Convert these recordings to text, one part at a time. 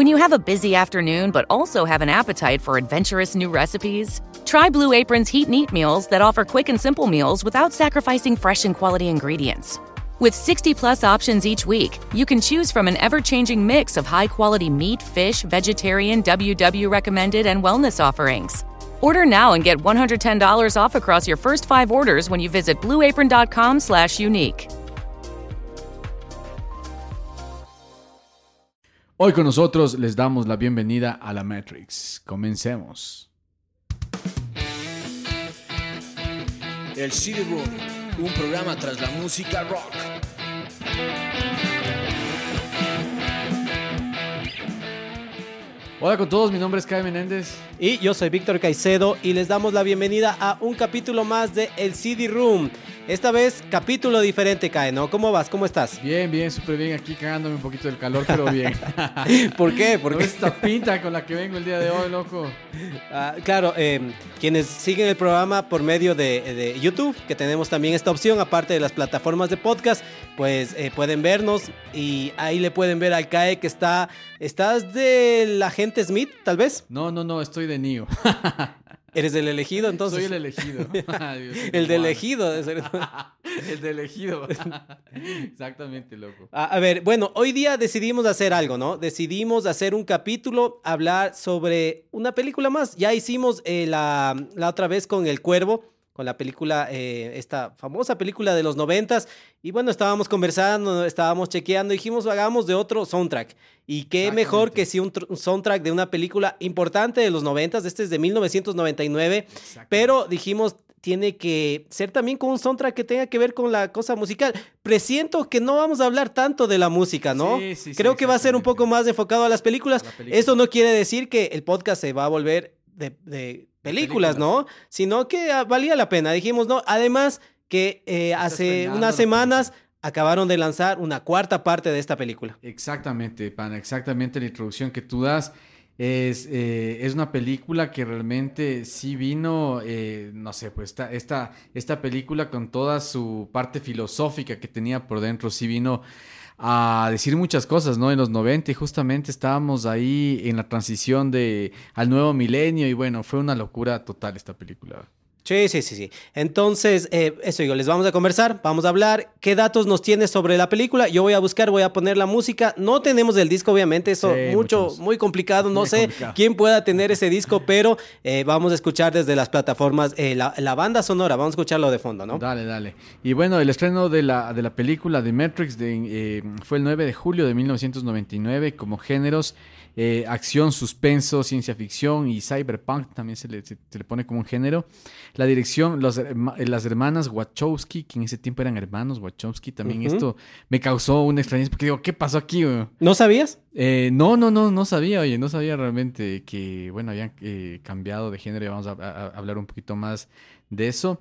When you have a busy afternoon but also have an appetite for adventurous new recipes, try Blue Apron's Heat and Eat meals that offer quick and simple meals without sacrificing fresh and quality ingredients. With 60 plus options each week, you can choose from an ever changing mix of high quality meat, fish, vegetarian, WW recommended, and wellness offerings. Order now and get $110 off across your first five orders when you visit blueapron.com slash unique. Hoy con nosotros les damos la bienvenida a la Matrix. Comencemos. El CD Room, un programa tras la música rock. Hola con todos, mi nombre es Kai Menéndez. Y yo soy Víctor Caicedo y les damos la bienvenida a un capítulo más de El CD Room. Esta vez capítulo diferente, Kai, ¿no? ¿Cómo vas? ¿Cómo estás? Bien, bien, súper bien. Aquí cagándome un poquito del calor, pero bien. ¿Por qué? ¿Por ¿No qué? esta pinta con la que vengo el día de hoy, loco? Ah, claro, eh, quienes siguen el programa por medio de, de YouTube, que tenemos también esta opción, aparte de las plataformas de podcast, pues eh, pueden vernos y ahí le pueden ver al CAE que está. ¿Estás del agente Smith, tal vez? No, no, no, estoy de Nio. ¿Eres el elegido entonces? Soy el elegido. El de elegido. de ser- el de elegido. Exactamente, loco. A, a ver, bueno, hoy día decidimos hacer algo, ¿no? Decidimos hacer un capítulo, hablar sobre una película más. Ya hicimos eh, la, la otra vez con El Cuervo, con la película, eh, esta famosa película de los noventas. Y bueno, estábamos conversando, estábamos chequeando, dijimos, hagamos de otro soundtrack. Y qué mejor que si un, tr- un soundtrack de una película importante de los noventas, este es de 1999, pero dijimos, tiene que ser también con un soundtrack que tenga que ver con la cosa musical. Presiento que no vamos a hablar tanto de la música, ¿no? Sí, sí, sí, Creo que va a ser un poco más enfocado a las películas. A la película. Eso no quiere decir que el podcast se va a volver de, de películas, películas. ¿no? Sino que ah, valía la pena. Dijimos, no, además que eh, hace unas semanas acabaron de lanzar una cuarta parte de esta película. Exactamente, pana, exactamente la introducción que tú das. Es, eh, es una película que realmente sí vino, eh, no sé, pues esta, esta, esta película con toda su parte filosófica que tenía por dentro, sí vino a decir muchas cosas, ¿no? En los 90 y justamente estábamos ahí en la transición de, al nuevo milenio y bueno, fue una locura total esta película. Sí, sí, sí, sí. Entonces, eh, eso digo, les vamos a conversar, vamos a hablar. ¿Qué datos nos tienes sobre la película? Yo voy a buscar, voy a poner la música. No tenemos el disco, obviamente, eso Sí, mucho, muchos. muy complicado. No Muy sé complicado. quién pueda tener ese disco, pero eh, vamos a escuchar desde las plataformas eh, la, la banda sonora. Vamos a escucharlo de fondo, ¿no? Dale, dale. Y bueno, el estreno de la, de la película de Matrix de, eh, fue el 9 de julio de 1999 como géneros. Eh, acción, suspenso, ciencia ficción y cyberpunk también se le, se- se le pone como un género. La dirección, los eh, las hermanas Wachowski, que en ese tiempo eran hermanos Wachowski, también esto me causó una extrañeza porque digo, ¿qué pasó aquí? güey? ¿No sabías? Eh, no, no, no, no sabía, oye, no sabía realmente que, bueno, habían eh, cambiado de género y vamos a, a- a hablar un poquito más de eso.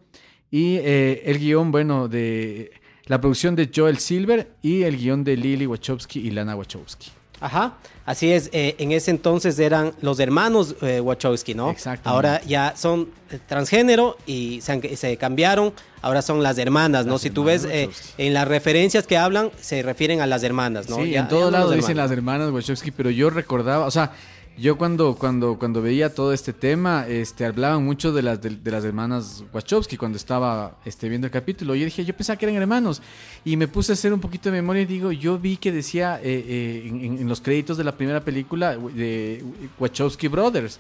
Y eh, el guion, bueno, de la producción de Joel Silver y el guion de Lily Wachowski y Lana Wachowski. Ajá, así es. eh, en ese entonces eran los hermanos eh, Wachowski, ¿no? Exactamente. Ahora ya son eh, transgénero y se, han- se cambiaron. Ahora son las hermanas, ¿no? Las si tú ves eh, en las referencias que hablan, se refieren a las hermanas, ¿no? Sí, Ya- en todos lados dicen las hermanas Wachowski, pero yo recordaba, o sea, yo cuando, cuando, cuando veía todo este tema, este, hablaban mucho de las, de, de las hermanas Wachowski cuando estaba este, viendo el capítulo. Yo dije, yo pensaba que eran hermanos. Y me puse a hacer un poquito de memoria y digo, yo vi que decía eh, eh, en, los créditos de la primera película de Wachowski Brothers.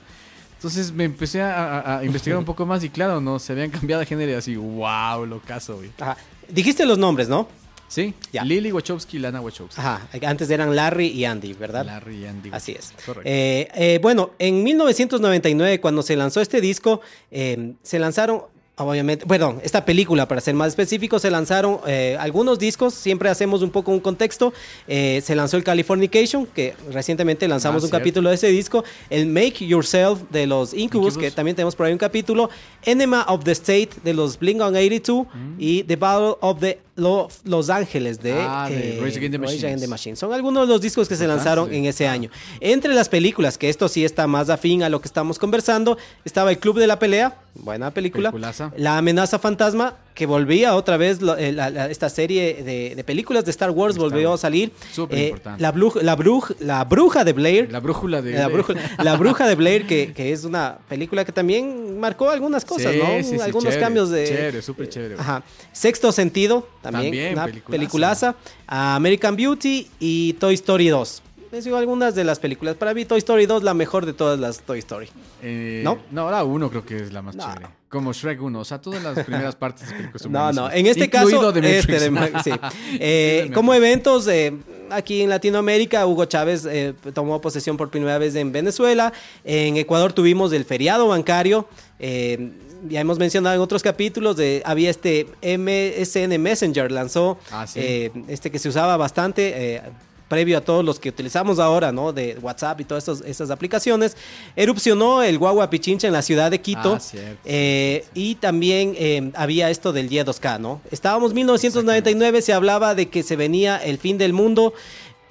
Entonces me empecé a, a- a investigar un poco más y claro, no, se habían cambiado de género y así, wow, lo caso, güey. Ajá. Dijiste los nombres, ¿no? Sí, Ya. Lily Wachowski y Lana Wachowski. Ajá, antes eran Larry y Andy, ¿verdad? Larry y Andy. Así es. Correcto. Eh, eh, bueno, en 1999, cuando se lanzó este disco, eh, se lanzaron obviamente, bueno, esta película, para ser más específico, se lanzaron eh, algunos discos, siempre hacemos un poco un contexto. Eh, se lanzó el Californication, que recientemente lanzamos Ah, un cierto. capítulo de ese disco. El Make Yourself de los Incubus, Incubus. que también tenemos por ahí un capítulo. Enema of the State de los Blink 182 y The Battle of the Lo- Los Ángeles de. Ah, de eh, Rage Against the. Machine. Son algunos de los discos que se Importantes, lanzaron sí. en ese año. Entre las películas, que esto sí está más afín a lo que estamos conversando, estaba El Club de la Pelea, buena película. Peliculaza. La amenaza fantasma, que volvía otra vez eh, la- la- esta serie de, de películas de Star Wars, Star volvió a salir. Súper Eh, importante. la, bruja, la, bruj- la bruja de Blair. La brújula de... La bruja, la bruja de Blair, que, que es una película que también marcó algunas cosas, Sí, ¿no? sí, sí, Algunos chévere, cambios de. chévere, súper chévere. Ajá. Sexto sentido, también, También, una peliculaza. peliculaza. American Beauty y Toy Story 2. Les digo algunas de las películas. Para mí, Toy Story 2 la mejor de todas las Toy Story. Eh, ¿No? No, la uno creo que es la más No. chévere. Como Shrek 1. O sea, todas las primeras partes de películas son No, no, en este Incluido caso, Matrix. este de sí. Eh, de como eventos, eh, aquí en Latinoamérica, Hugo Chávez eh, tomó posesión por primera vez en Venezuela. En Ecuador tuvimos el feriado bancario. eh, ya hemos mencionado en otros capítulos, de, había este MSN Messenger, lanzó Ah, sí. este que se usaba bastante. Previo a todos los que utilizamos ahora, ¿no? De WhatsApp y todas estas aplicaciones, erupcionó el Guagua Pichincha en la ciudad de Quito. Ah, cierto, Eh, y también eh, había esto del Y2K, ¿no? Estábamos 1999, se hablaba de que se venía el fin del mundo.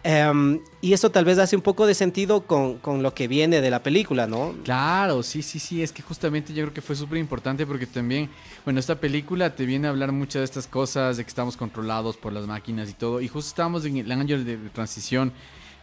Em, y eso tal vez hace un poco de sentido con, con lo que viene de la película, ¿no? Claro, sí, sí, sí, es que justamente yo creo que fue súper importante porque también, bueno, esta película te viene a hablar muchas de estas cosas, de que estamos controlados por las máquinas y todo, y justo estábamos en el año de transición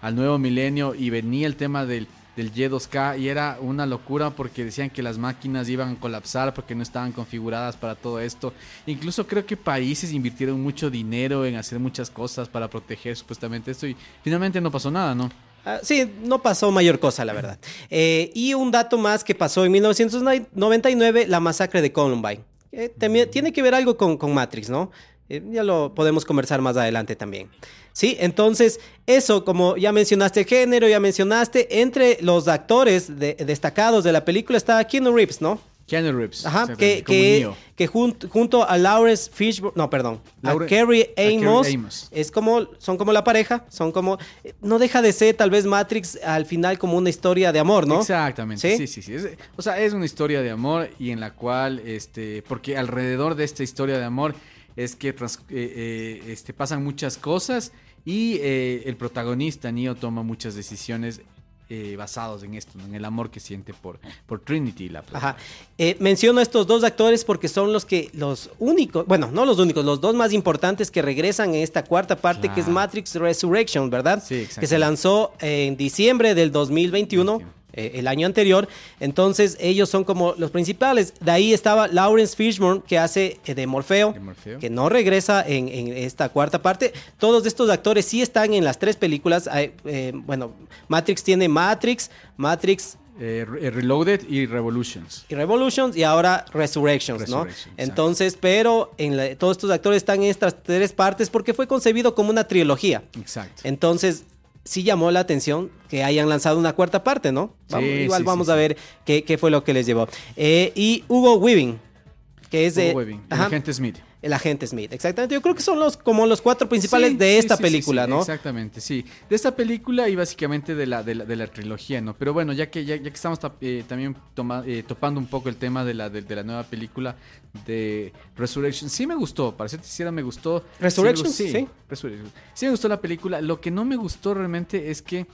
al nuevo milenio y venía el tema del, del Y2K y era una locura porque decían que las máquinas iban a colapsar porque no estaban configuradas para todo esto. Incluso creo que países invirtieron mucho dinero en hacer muchas cosas para proteger supuestamente esto y finalmente no pasó nada, ¿no? Ah, sí, no pasó mayor cosa, la verdad. Eh, y un dato más que pasó en 1999, la masacre de Columbine. Eh, también tiene que ver algo con, con Matrix, ¿no? Eh, ya lo podemos conversar más adelante también. Sí, entonces, eso, como ya mencionaste género, ya mencionaste, entre los actores de- destacados de la película está Keanu Reeves, ¿no? Keanu Reeves. Ajá, que, que, que jun- junto a Lawrence Fishburne, no, perdón, a Carrie a Amos. es como, son como la pareja, son como, no deja de ser tal vez Matrix al final como una historia de amor, ¿no? Exactamente, ¿Sí? sí, sí, sí. Es- o sea, es una historia de amor y en la cual, este, porque alrededor de esta historia de amor es que trans- eh, eh, este, pasan muchas cosas y eh, el protagonista, Neo, toma muchas decisiones eh, basados en esto, ¿no? en el amor que siente por, por Trinity. La Ajá. Eh, menciono a estos dos actores porque son los que, los únicos, bueno, no los únicos, los dos más importantes que regresan en esta cuarta parte que es. Matrix Resurrection, ¿verdad? Sí. Que se lanzó en diciembre del 2021. 21. Eh, el año anterior, entonces ellos son como los principales. De ahí estaba Lawrence Fishburne que hace eh, de Morfeo, De Morfeo. que no regresa en, en esta cuarta parte. Todos estos actores sí están en las tres películas. Hay, eh, bueno, Matrix tiene Matrix, Matrix Eh, Re- Reloaded y Revolutions. y Revolutions y ahora Resurrections, ¿no? Exacto. Entonces, pero en la- todos estos actores están en estas tres partes porque fue concebido como una trilogía. Exacto. Entonces, sí llamó la atención que hayan lanzado una cuarta parte, ¿no? Vamos- Sí, igual sí, vamos sí, a ver qué, qué fue lo que les llevó. Eh, y Hugo Weaving, que es de... Hugo Weaving, el Ajá, agente Smith. El agente Smith, exactamente. Yo creo que son los como los cuatro principales Sí, de esta sí, película, sí, ¿no? Exactamente, sí. De esta película y básicamente de la, de la, de la trilogía, ¿no? Pero bueno, ya que, ya, ya que estamos eh, también toma- eh, topando un poco el tema de la, de, de la nueva película de Resurrection, sí me gustó, para ser sincera me gustó. Resurrection, sí. me sí. Resurrection. Sí me gustó la película. Lo que no me gustó realmente es que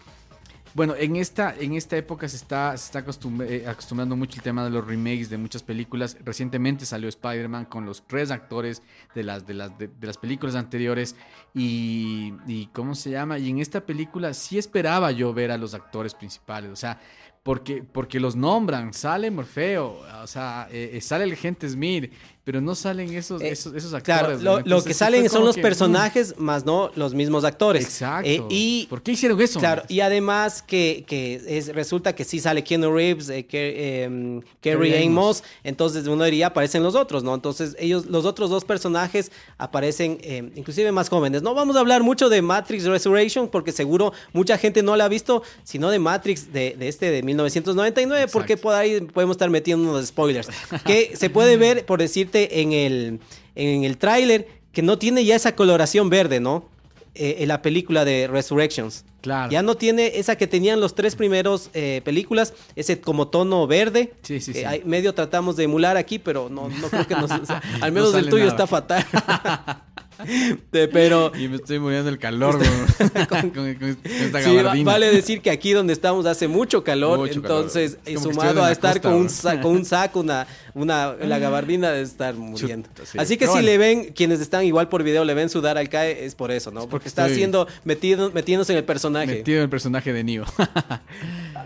bueno, en esta, en esta época se está, se está eh, acostumbrando mucho el tema de los remakes de muchas películas. Recientemente salió Spider-Man con los tres actores de las, de las, de, las películas anteriores. Y, y ¿cómo se llama? Y en esta película sí esperaba yo ver a los actores principales. O sea, porque, porque los nombran. Sale Morfeo, o sea, eh, eh, sale el agente Smith, pero no salen esos, Eh, esos, esos actores. Claro, lo, que salen son los que, mm, personajes, más no los mismos actores. Exacto. Eh, y ¿Por qué hicieron eso? Claro, y además que, que es, resulta que sí sale Keanu Reeves, eh, que, em, Carrie Amos, entonces uno diría aparecen los otros, ¿no? Entonces ellos, los otros dos personajes aparecen em, inclusive más jóvenes. No vamos a hablar mucho de Matrix Resurrection porque seguro mucha gente no la ha visto, sino de Matrix de, de este de 1999, porque por ahí podemos estar metiendo unos spoilers. que se puede ver, por en el, en el tráiler, que no tiene ya esa coloración verde, ¿no? Eh, en la película de Resurrections. Claro. Ya no tiene esa que tenían los tres primeros eh, películas, ese como tono verde. Sí, sí, sí. medio tratamos de emular aquí, pero no, no creo que nos... o sea, al No menos el tuyo nada. está fatal. Pero... Y me estoy muriendo del calor, güey. con, con- con esta Sí, va- vale decir que aquí donde estamos hace mucho calor, Mucho entonces calor. Es eh, sumado a estar costa, con, un ¿no? sa- con un saco, una, una, la gabardina de estar muriendo. Chuta, sí. Así que Pero si bueno. le ven, quienes están igual por video, le ven sudar al CAE, es por eso, ¿no? Porque, porque está estoy- haciendo, metido, metiéndose en el personaje. Metido en el personaje de Neo.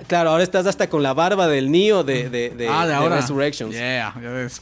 Claro, ahora estás hasta con la barba del Neo de, de, de, ah, de de ahora. Resurrections. Yeah, ya ves.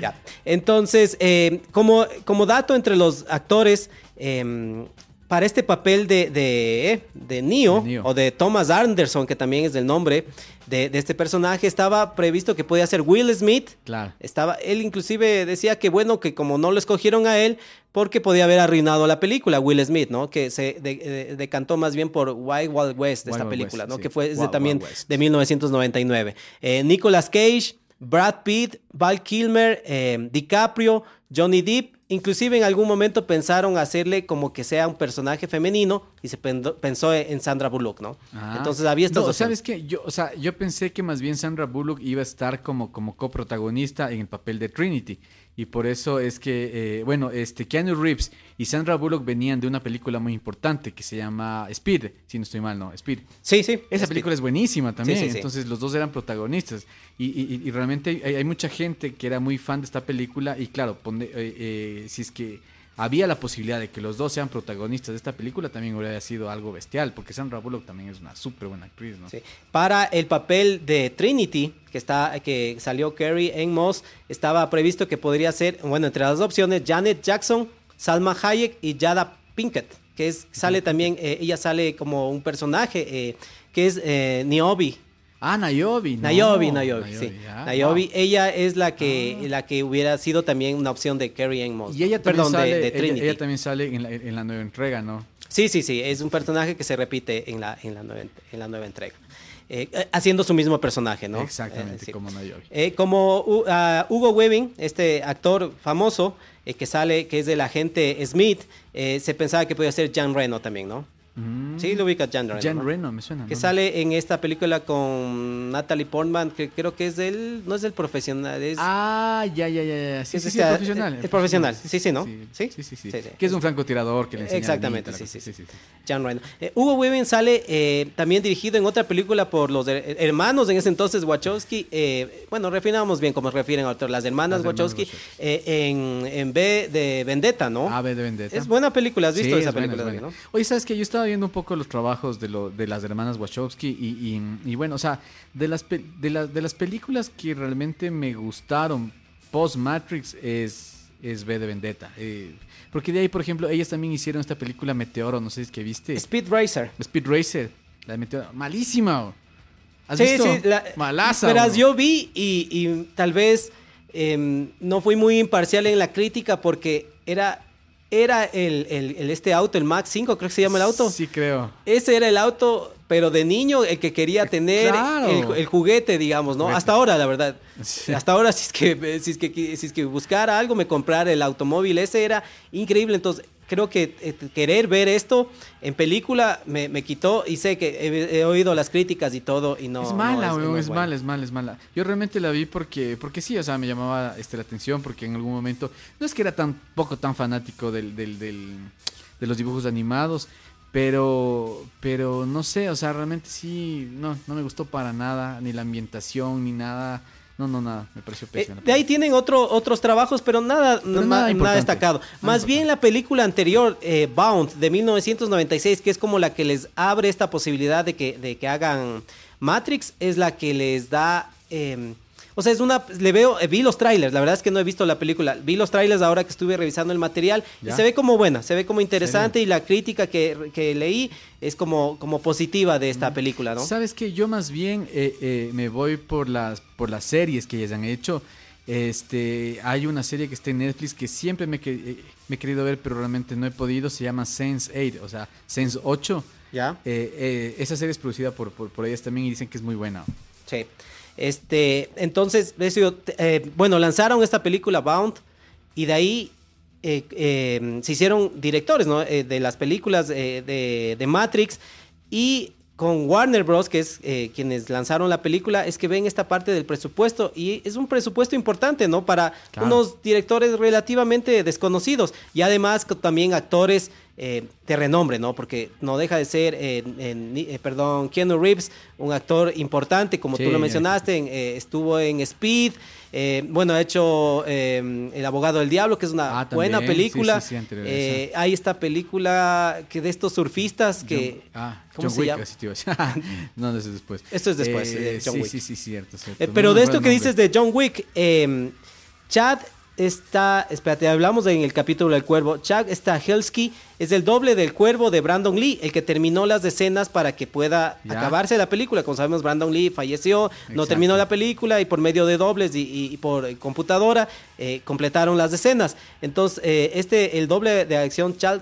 Ya. Entonces, eh, como, como dato entre los actores, eh, para este papel de, de, eh, de Neo, De Neo. o de Thomas Anderson, que también es el nombre de, de este personaje, estaba previsto que podía ser Will Smith. claro. Estaba, él inclusive decía que bueno, que como no lo escogieron a él, porque podía haber arruinado la película, Will Smith, ¿no? Que se de- de- decantó más bien por Wild Wild West, Wild esta Wild película, West, ¿no? sí. Que fue de Wild también de 1999. Eh, Nicolas Cage, Brad Pitt, Val Kilmer, eh, DiCaprio, Johnny Depp, inclusive en algún momento pensaron hacerle como que sea un personaje femenino y se pensó en Sandra Bullock, ¿no? Ah. Entonces había estas No. ¿sabes qué? Yo, o sea, yo pensé que más bien Sandra Bullock iba a estar como, como coprotagonista en el papel de Trinity. Y por eso es que, eh, bueno, este Keanu Reeves y Sandra Bullock venían de una película muy importante que se llama Speed, si no estoy mal, ¿no? Speed. Sí, sí. Esa es- película es buenísima también, sí, sí. entonces los dos eran protagonistas y, y- y realmente hay, hay mucha gente que era muy fan de esta película y claro, pone- eh, eh, si es que había la posibilidad de que los dos sean protagonistas de esta película también hubiera sido algo bestial, porque Sandra Bullock también es una súper buena actriz, ¿no? Sí. Para el papel de Trinity, que está que salió Carrie en Moss, estaba previsto que podría ser, bueno, entre las opciones, Janet Jackson, Salma Hayek y Jada Pinkett, que es, sale también, eh, ella sale como un personaje, eh, que es eh, Niobe. Ah, Nayobi. no, Nayobi, Nayobi, sí. ya, Nayobi, wow. ella es la que, la que hubiera sido también una opción de Carrie en Moss. Y ella también, Perdón, sale, de, Trinity. ella también sale en la, en la nueva entrega, ¿no? Sí, sí, sí, es un personaje que se repite en la, en la, nueva, en la nueva entrega. Eh, eh, haciendo su mismo personaje, ¿no? Exactamente, Eh, sí. como Nayobi. Eh, como U- ah, Hugo Weaving, este actor famoso que sale, que es del agente Smith, eh, se pensaba que podía ser Jan Reno también, ¿no? Sí, lo ubica Jan Reno. Jan ¿no? Reno, me suena. Que ¿no? sale en esta película con Natalie Portman, que creo que es del, no es del profesional, es... Ah, ya, ya, ya, ya. Sí, Es sí, sí, este, el profesional. el profesional. Sí, sí, ¿no? Sí, ¿Sí? sí, sí. sí. Sí, sí. Que es un francotirador que le enseña Exactamente, sí, sí, sí. Jan Reno. Eh, Hugo Weaving sale eh, también dirigido en otra película por los her- hermanos en ese entonces Wachowski. eh, bueno, refinamos bien cómo se refieren a otro, las hermanas Las hermanas Wachowski Wachowski. eh, en, en B de Vendetta, ¿no? Ave de Vendetta. Es buena película, ¿has visto esa es buena, película? es buena. Oye, ¿sabes que Yo estaba viendo un poco los trabajos de, lo, de las hermanas Wachowski y, y- y bueno, o sea, de las, de, las, de las películas que realmente me gustaron post-Matrix es, es B de Vendetta. eh, porque de ahí, por ejemplo, ellas también hicieron esta película Meteoro, no sé si es que viste. Speed Racer. Speed Racer, la de Meteoro. Malísima. ¿Has sí, visto? sí, la- Malaza. Verás, yo vi y, y tal vez em, no fui muy imparcial en la crítica porque era, era el, el- el- este auto, el Max 5, creo que se llama el auto. Sí, creo. Ese era el auto, pero de niño, el que quería tener Claro. el, el juguete, digamos, ¿no? Hasta ahora, la verdad. Sí. Hasta ahora, si es, que, si, es que, si es que buscara algo, me comprara el automóvil. Ese era increíble. Entonces, creo que eh, querer ver esto en película me, me quitó y sé que he, he oído las críticas y todo y no. es no mala, weón, no es, buena. mala, es mala, es mala. Yo realmente la vi porque, porque sí, o sea, me llamaba este, la atención porque en algún momento, no es que era tan poco tan fanático del, del, del- de los dibujos animados, pero, pero no sé, o sea, realmente sí, no, no me gustó para nada, ni la ambientación, ni nada, no, no, nada, me pareció Eh, pésima. de ahí tienen otro, otros trabajos, pero nada, Pero nada destacado. nada Más importante. bien la película anterior, eh, Bound, de 1996, que es como la que les abre esta posibilidad de que, de que hagan Matrix, es la que les da... eh, o sea, es una... Le veo... eh, vi los trailers, la verdad es que no he visto la película. Vi los trailers ahora que estuve revisando el material y se ve como buena, se ve como interesante y la crítica que, que leí es como, como positiva de esta película, ¿no? Sabes que yo más bien eh, eh, me voy por las por las series que ellas han hecho. Este, hay una serie que está en Netflix que siempre me, eh, me he querido ver, pero realmente no he podido. Se llama Sense 8, o sea, Sense 8. Ya. Eh, eh, esa serie es producida por, por, por ellas también y dicen que es muy buena. Sí. Este, entonces, eh, bueno, lanzaron esta película Bound y de ahí eh, eh, se hicieron directores ¿no? Eh, de las películas de, de Matrix y con Warner Bros., que es quienes lanzaron la película, es que ven esta parte del presupuesto y es un presupuesto importante, ¿no? Para Claro. unos directores relativamente desconocidos y además también actores eh, de renombre, ¿no? Porque no deja de ser, eh, en- eh, perdón, Keanu Reeves, un actor importante, como Sí, tú lo mencionaste, en, eh, estuvo en Speed, eh, bueno, ha hecho El abogado del diablo, que es una Ah, buena también, película. sí, sí, sí, hay esta película que de estos surfistas que... John- ah, ¿cómo John se Wick, llama? así te iba a decir. no, no, eso es después. Esto es después, de John sí, Wick. sí, sí, cierto. cierto. No pero de esto que dices de John Wick, Chad está, espérate, hablamos en el capítulo del cuervo, Chad Stahelski es el doble del cuervo de Brandon Lee, el que terminó las escenas para que pueda Ya. acabarse la película. Como sabemos, Brandon Lee falleció, no terminó la película y por medio de dobles y, y- y por eh, computadora eh, completaron las escenas. Entonces, eh, este, el doble de acción, Chad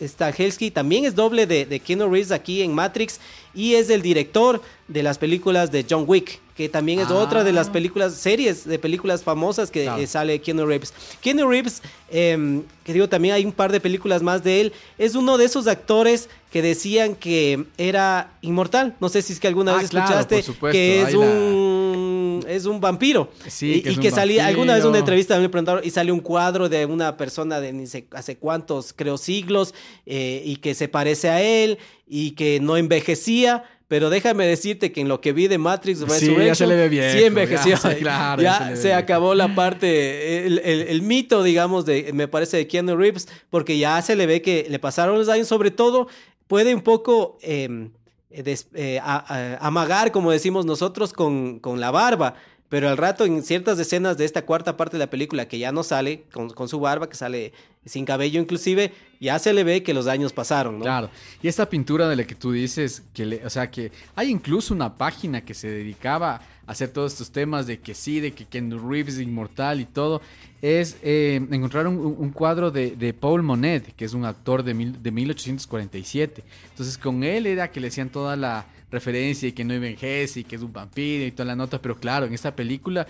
Stahelski también es doble de, de Keanu Reeves aquí en Matrix y es el director de las películas de John Wick, que también es Ah. otra de las películas, series de películas famosas que Claro. eh, sale Keanu Reeves. Keanu Reeves, eh, que digo, también hay un par de películas más de él, es uno de esos actores que decían que era inmortal. No sé si es que alguna Ah, vez claro, escuchaste supuesto, que es la- un, es un vampiro. Sí, y que y que salía, alguna vez en una entrevista me preguntaron y sale un cuadro de una persona de ni sé hace cuántos, creo, siglos, eh, y que se parece a él y que no envejecía. Pero déjame decirte que en lo que vi de Matrix Sí, ya se le ve viejo, sí envejeció. ya, sí, claro, Ya ya se acabó la parte, el, el- el mito, digamos, de, me parece, de Keanu Reeves, porque ya se le ve que le pasaron los años, sobre todo, puede un poco eh, des- eh, a- a- amagar, como decimos nosotros, con, con la barba. Pero al rato, en ciertas escenas de esta cuarta parte de la película, que ya no sale con, con su barba, que sale sin cabello inclusive, ya se le ve que los años pasaron, ¿no? Claro. Y esta pintura de la que tú dices, que le- o sea, que hay incluso una página que se dedicaba a hacer todos estos temas de que sí, de que Ken Reeves es inmortal y todo, es eh, encontrar un, cuadro de, de Paul Monet, que es un actor de, mil- de 1847. Entonces con él era que le hacían toda la referencia y que no envejece y que es un vampiro y toda la nota, pero claro, en esta película,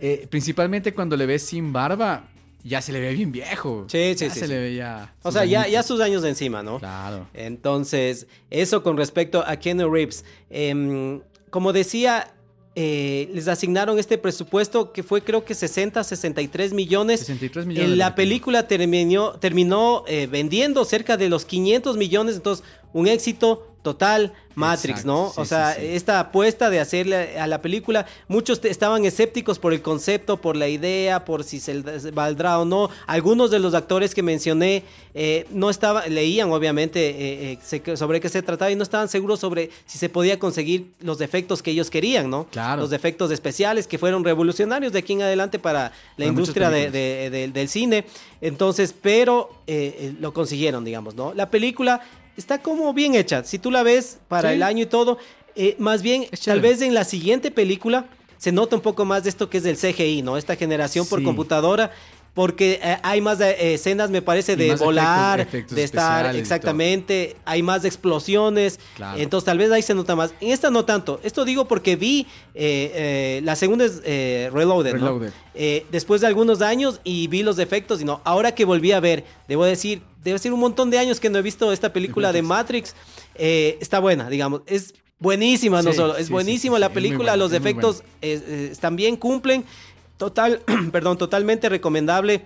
eh, principalmente cuando le ves sin barba, ya se le ve bien viejo. Sí, sí, Ya sí, Se sí. le ve ya... O sea, ya, ya sus años de encima, ¿no? Claro. Entonces, eso con respecto a Keanu Reeves. Em, como decía, eh, les asignaron este presupuesto que fue creo que 60, 63 millones. 63 millones. Le la película terminó, terminó eh, vendiendo cerca de los 500 millones, entonces un éxito total Matrix, Exacto, ¿no? sí, o sea, sí, sí. esta apuesta de hacerle a la película, muchos estaban escépticos por el concepto, por la idea, por si se valdrá o no. Algunos de los actores que mencioné eh, no estaban, leían obviamente eh, eh, sobre qué se trataba y no estaban seguros sobre si se podía conseguir los efectos que ellos querían, ¿no? Claro. Los efectos especiales que fueron revolucionarios de aquí en adelante para la Para industria de, películas. de- de- del cine. Entonces, pero lo consiguieron, digamos, ¿no? La película está como bien hecha. Si tú la ves para Sí. el año y todo, eh, más bien, tal vez en la siguiente película se nota un poco más de esto que es del CGI, ¿no? Esta generación por Sí. computadora. Porque eh, hay más eh, escenas, me parece, de volar, efectos- efectos de estar exactamente, hay más explosiones. Claro. Entonces, tal vez ahí se nota más. En esta no tanto. Esto digo porque vi, eh, eh, la segunda es eh, Reloaded, ¿no? Reloaded. Después de algunos años y vi los efectos y no, ahora que volví a ver, debo decir, debe ser un montón de años que no he visto esta película de Matrix, está buena, digamos, es buenísima, no solo, es sí, buenísima sí, la película, los efectos eh, están bien, cumplen, total, perdón, totalmente recomendable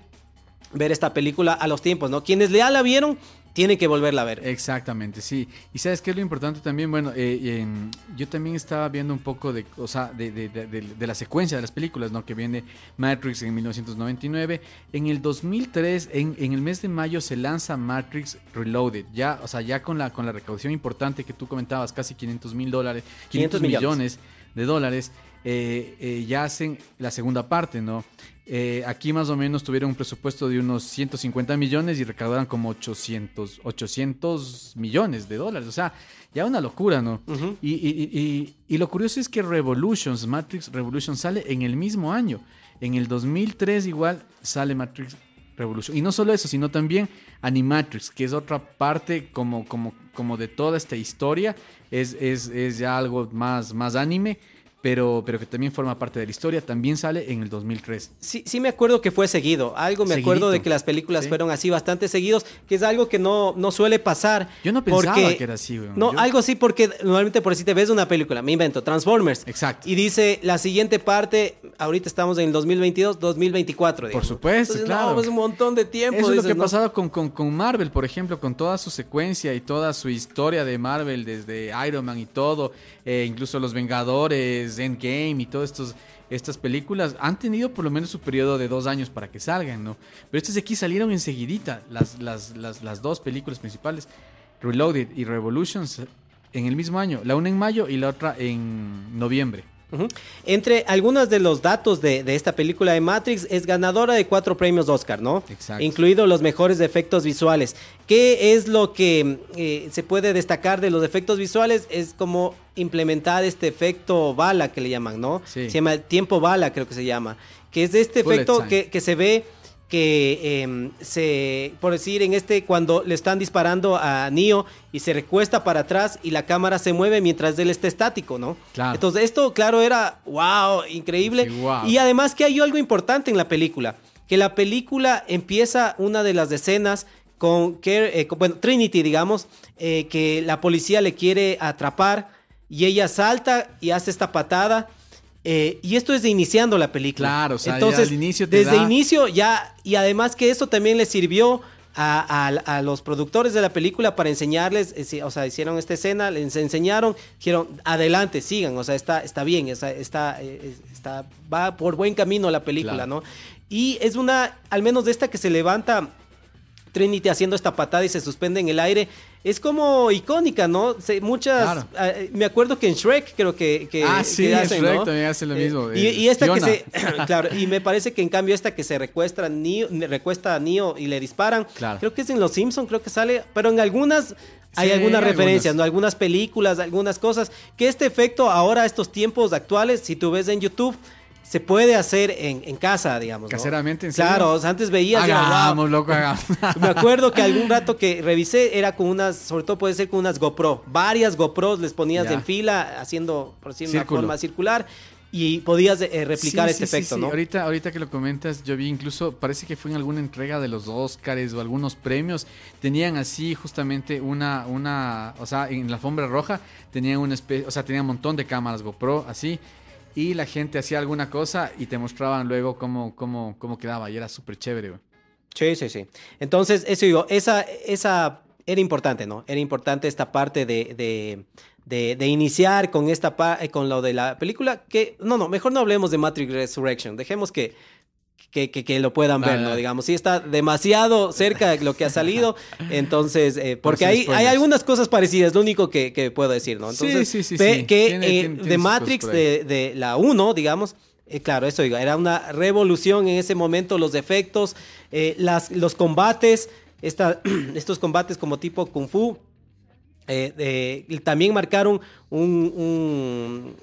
ver esta película a los tiempos, ¿no? Quienes ya la vieron, tienen que volverla a ver. Exactamente, sí. Y sabes qué es lo importante también, bueno, eh, em, yo también estaba viendo un poco de, o sea, de, de- de- de- de la secuencia de las películas, ¿no? Que viene Matrix en 1999. En el 2003, en, en el mes de mayo, se lanza Matrix Reloaded. Ya, o sea, ya con la, con la recaudación importante que tú comentabas, casi 500 mil dólares, 500 500 millones. millones de dólares, eh, eh, ya hacen la segunda parte, ¿no? Eh, aquí más o menos tuvieron un presupuesto de unos 150 millones y recaudaron como 800, 800 millones de dólares. O sea, ya una locura, ¿no? Ujú. y, y- y- y- y lo curioso es que Revolutions, Matrix Revolution sale en el mismo año. En el 2003 igual sale Matrix Revolution. Y no solo eso, sino también Animatrix, que es otra parte como, como, como de toda esta historia. Es, es, es ya algo más, más anime pero, pero que también forma parte de la historia, también sale en el 2003. Sí, sí me acuerdo que fue seguido. Algo me acuerdo de que las películas fueron así bastante seguidos, que es algo que no, no suele pasar. Yo no pensaba que era así, güey. No, algo así porque normalmente por si te ves una película, me invento, Transformers. Exacto. Y dice la siguiente parte, ahorita estamos en el 2022, 2024. Por supuesto, claro. No, es un montón de tiempo. Eso es lo que ha pasado con, con, con Marvel, por ejemplo, con toda su secuencia y toda su historia de Marvel, desde Iron Man y todo, eh, incluso Los Vengadores, Endgame y todas estos, estas películas han tenido por lo menos su periodo de dos años para que salgan, ¿no? Pero estas de aquí salieron enseguidita, las, las, las, las dos películas principales, Reloaded y Revolutions, en el mismo año, la una en mayo y la otra en noviembre. Entre algunos de los datos de, esta película de Matrix, es ganadora de cuatro premios Oscar, ¿no? Exacto. Incluido los mejores efectos visuales. ¿Qué es lo que eh, se puede destacar de los efectos visuales? Es como implementar este efecto bala que le llaman, ¿no? Se llama tiempo bala, creo que se llama. Que es de este efecto que, que se ve que em, se, por decir, en este, cuando le están disparando a Neo y se recuesta para atrás y la cámara se mueve mientras él está estático, ¿no? Claro. Entonces, esto, claro, era wow, increíble. Y además que hay algo importante en la película, que la película empieza una de las escenas con, eh, bueno, Trinity, digamos, eh, que la policía le quiere atrapar y ella salta y hace esta patada eh, y esto es de iniciando la película. Claro, o sea, Entonces, inicio desde inicio ya, y además que eso también le sirvió a, los productores de la película para enseñarles, eh, o sea, hicieron esta escena, les enseñaron, dijeron, adelante, sigan, o sea, está, está bien, está, está, eh, está, va por buen camino la película, ¿no? Y es una, al menos de esta que se levanta Trinity haciendo esta patada y se suspende en el aire, es como icónica, ¿no? muchas. Ah, me acuerdo que en Shrek creo que. que ah, sí, hacen, Shrek también hace lo eh, mismo. y, esta que se. claro, y me parece que en cambio esta que se recuesta, Neo, recuesta a Neo y le disparan. Creo que es en Los Simpsons, creo que sale. Pero en algunas. Hay algunas referencias, ¿no? Algunas películas, algunas cosas. Que este efecto ahora, estos tiempos actuales, si tú ves en YouTube, se puede hacer en, casa, digamos. Caseramente, ¿en Claro, antes veías. Hagamos, loco, hagamos. Me acuerdo que algún rato que revisé era con unas, sobre todo puede ser con unas GoPro. Varias GoPros les ponías en fila, haciendo, por decir, una forma circular. Y podías eh, replicar este efecto, ¿no? Ahorita, ahorita que lo comentas, yo vi incluso, parece que fue en alguna entrega de los Oscars o algunos premios, tenían así justamente una, una, o sea, en la alfombra roja tenían una especie, o sea, tenían un montón de cámaras GoPro, así, y la gente hacía alguna cosa y te mostraban luego cómo, cómo, cómo quedaba y era súper chévere. Sí, sí, sí. Entonces, eso digo, esa, esa era importante, ¿no? Era importante esta parte de, de, iniciar con esta con lo de la película, que, no, no, mejor no hablemos de Matrix Resurrection, dejemos que que, lo puedan ver, ¿no? Digamos, sí está demasiado cerca de lo que ha salido, entonces, eh, porque hay, hay algunas cosas parecidas, lo único que, puedo decir, ¿no? Entonces, sí, sí, sí, que eh, de Matrix, de, la 1, digamos, eh, claro, eso digo, era una revolución en ese momento, los efectos, las, los combates, esta, estos combates como tipo Kung Fu, también marcaron un,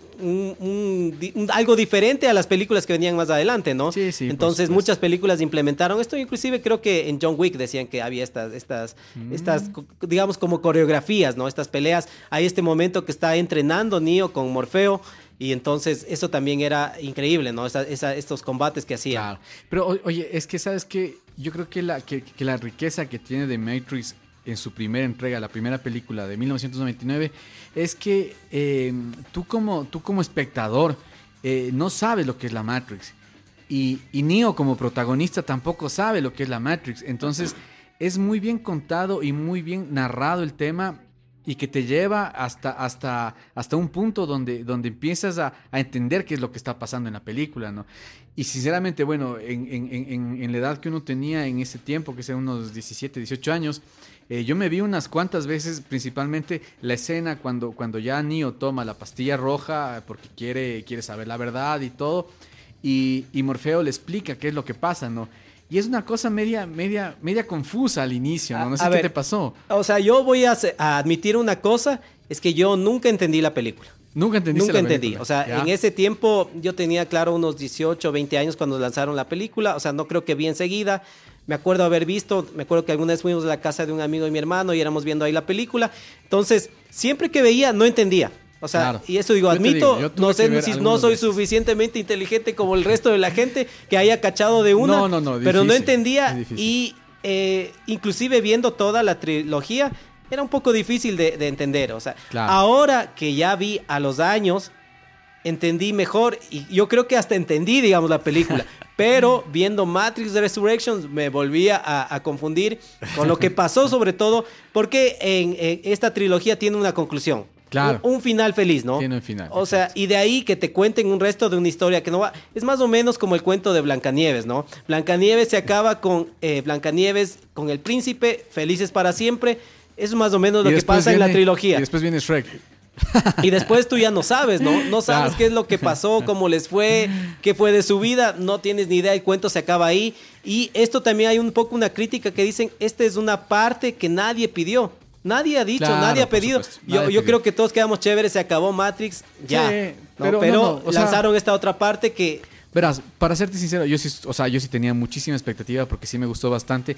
algo diferente a las películas que venían más adelante, ¿no? Sí, sí. Entonces muchas películas implementaron esto, inclusive creo que en John Wick decían que había estas, estas, mm. estas, digamos como coreografías, ¿no? Estas peleas. Hay este momento que está entrenando Neo con Morfeo. Y entonces eso también era increíble, ¿no? estos combates que hacía. Claro. Pero oye, es que sabes que yo creo que la, que, que la riqueza que tiene de Matrix en su primera entrega, la primera película de 1999, es que em, tú, como, tú como espectador eh, no sabes lo que es la Matrix. Y, y Neo como protagonista tampoco sabe lo que es la Matrix. Entonces es muy bien contado y muy bien narrado el tema y que te lleva hasta, hasta, hasta un punto donde, donde empiezas a, entender qué es lo que está pasando en la película, ¿no? Y sinceramente, bueno, en, en, en, la edad que uno tenía en ese tiempo, que sea unos 17, 18 años, eh, yo me vi unas cuantas veces, principalmente la escena cuando, cuando ya Neo toma la pastilla roja porque quiere, quiere saber la verdad y todo, y, y Morfeo le explica qué es lo que pasa, ¿no? Y es una cosa media, media, media confusa al inicio, ¿no? No sé qué te pasó. O sea, yo voy a, admitir una cosa, es que yo nunca entendí la película. Nunca entendí Nunca entendí. O sea, en ese tiempo yo tenía, claro, unos 18, 20 años cuando lanzaron la película. O sea, no creo que vi enseguida. Me acuerdo haber visto, me acuerdo que alguna vez fuimos a la casa de un amigo de mi hermano y éramos viendo ahí la película. Entonces, siempre que veía, no entendía. O sea, Claro. y eso digo, admito, digo, no sé si no soy veces. suficientemente inteligente como el resto de la gente que haya cachado de una, No, no, no, pero no entendía y eh, inclusive viendo toda la trilogía era un poco difícil de, de entender. O sea, Claro. ahora que ya vi a los años, entendí mejor y yo creo que hasta entendí, digamos, la película. Pero viendo Matrix Resurrections me volvía a, a confundir con lo que pasó sobre todo porque en, en esta trilogía tiene una conclusión. Claro. Un, un final feliz, ¿no? Tiene un final, O sea, y de ahí que te cuenten un resto de una historia que no va... Es más o menos como el cuento de Blancanieves, ¿no? Blancanieves se acaba con eh, Blancanieves, con el príncipe, felices para siempre. Eso es más o menos lo que pasa en la trilogía. Y después viene Shrek. Y después tú ya no sabes, ¿no? No sabes Claro. qué es lo que pasó, cómo les fue, qué fue de su vida, no tienes ni idea, el cuento se acaba ahí. Y esto también hay un poco una crítica que dicen, esta es una parte que nadie pidió. Nadie ha dicho, Claro, nadie ha pedido. yo yo pidió. creo que todos quedamos chéveres, se acabó Matrix, ya. Sí, ¿no? pero Pero, no, no, o sea- lanzaron esta otra parte que... Verás, para serte sincero, yo sí, o sea, yo sí tenía muchísima expectativa porque sí me gustó bastante.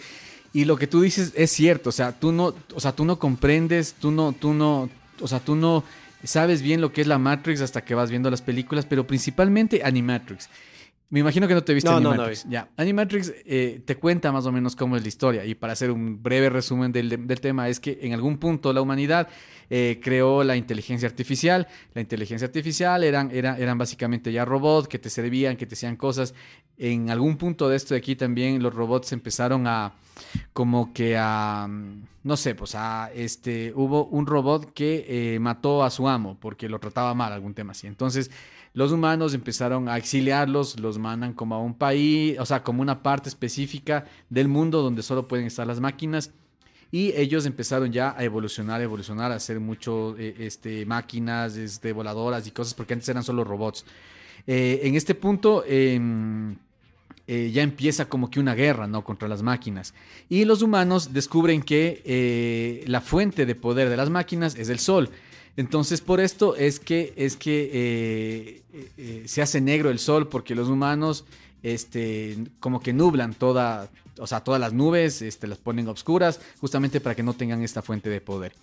Y lo que tú dices es cierto, o sea, tú no, o sea, tú no comprendes, tú no, tú no, o sea, tú no sabes bien lo que es la Matrix hasta que vas viendo las películas, pero principalmente Animatrix. Me imagino que no te viste No, no, no Animatrix. ya, Animatrix eh, te cuenta más o menos cómo es la historia. Y para hacer un breve resumen del, del tema, es que en algún punto la humanidad eh, creó la inteligencia artificial. La inteligencia artificial eran, eran, eran básicamente ya robots que te servían, que te hacían cosas. En algún punto de esto de aquí también los robots empezaron a como que a no sé, pues a este hubo un robot que eh, mató a su amo porque lo trataba mal, algún tema así. Entonces, los humanos empezaron a exiliarlos, los mandan como a un país, o sea, como una parte específica del mundo donde solo pueden estar las máquinas. Y ellos empezaron ya a evolucionar, evolucionar, a hacer mucho eh, este, máquinas, este, voladoras y cosas, porque antes eran solo robots. Eh, en este punto em, eh, ya empieza como que una guerra, ¿no? Contra las máquinas. Y los humanos descubren que la fuente de poder de las máquinas es el sol. Entonces, por esto es que, es que eh, eh, eh, se hace negro el sol, porque los humanos este, como que nublan toda, o sea, todas las nubes, este, las ponen obscuras, justamente para que no tengan esta fuente de poder.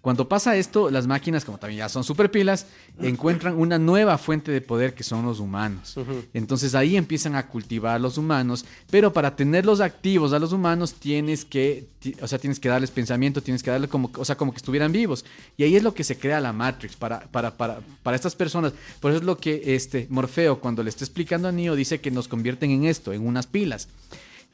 Cuando pasa esto, las máquinas, como también ya son super pilas, encuentran una nueva fuente de poder que son los humanos. Entonces ahí empiezan a cultivar los humanos, pero para tenerlos activos a los humanos tienes que, o sea, tienes que darles pensamiento, tienes que darle como, o sea, como que estuvieran vivos. Y ahí es lo que se crea la Matrix para, para, para, para estas personas. Por eso es lo que este Morfeo cuando le está explicando a Neo dice que nos convierten en esto, en unas pilas.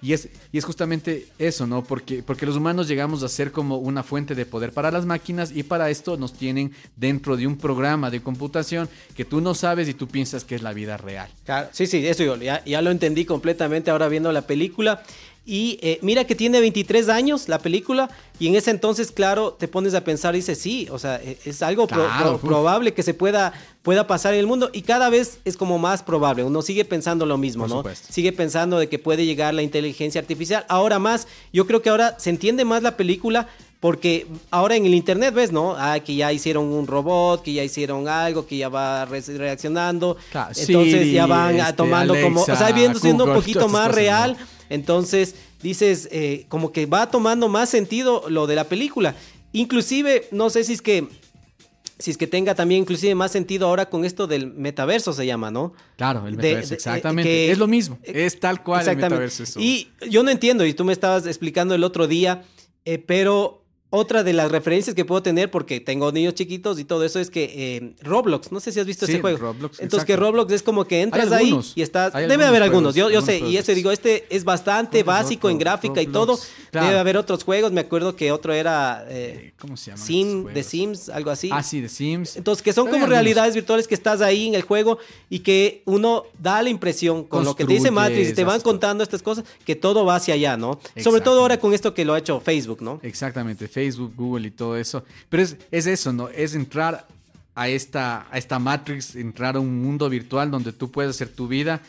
Y es, y es justamente eso, ¿no? Porque, porque los humanos llegamos a ser como una fuente de poder para las máquinas y para esto nos tienen dentro de un programa de computación que tú no sabes y tú piensas que es la vida real. Claro, sí, sí, eso yo ya, ya lo entendí completamente ahora viendo la película. Y eh, mira que tiene 23 años la película y en ese entonces, claro, te pones a pensar dices, sí, o sea, e- es algo Claro, pro- probable que se pueda, pueda pasar en el mundo y cada vez es como más probable. Uno sigue pensando lo mismo, ¿no? Sigue pensando de que puede llegar la inteligencia artificial. Ahora más, yo creo que ahora se entiende más la película porque ahora en el internet ves, ¿no? Ah, que ya hicieron un robot, que ya hicieron algo, que ya va re- reaccionando. Claro, Entonces ya van este, tomando como, o sea, viendo siendo un poquito más cosas, real. ¿no? Entonces dices, eh, como que va tomando más sentido lo de la película. Inclusive, no sé si es que, si es que tenga también inclusive más sentido ahora con esto del metaverso se llama, ¿no? Claro, el metaverso, de- exactamente. que- es lo mismo, eh, es tal cual el metaverso. eso. Y yo no entiendo, y tú me estabas explicando el otro día, eh, pero otra de las referencias que puedo tener, porque tengo niños chiquitos y todo eso, es que eh, Roblox, no sé si has visto Sí, ese juego. Roblox, Entonces que. Roblox es como que entras ahí y estás... Debe haber algunos, yo, yo sé, y juegos. digo, este es bastante ¿Cuál es básico en gráfica y todo. Claro. Debe haber otros juegos, me acuerdo que otro era eh, Eh, ¿Cómo se llama? Sim, The Sims, algo así. Ah, sí, The Sims. Entonces, que son como algunos. realidades virtuales que estás ahí en el juego y que uno da la impresión con lo que te dice Matrix y te van contando estas cosas que todo va hacia allá, ¿no? Sobre todo ahora con esto que lo ha hecho Facebook, ¿no? Exactamente, Facebook, Google y todo eso. Pero es, es eso, ¿no? Es entrar a esta, a esta Matrix, entrar a un mundo virtual donde tú puedes hacer tu vida.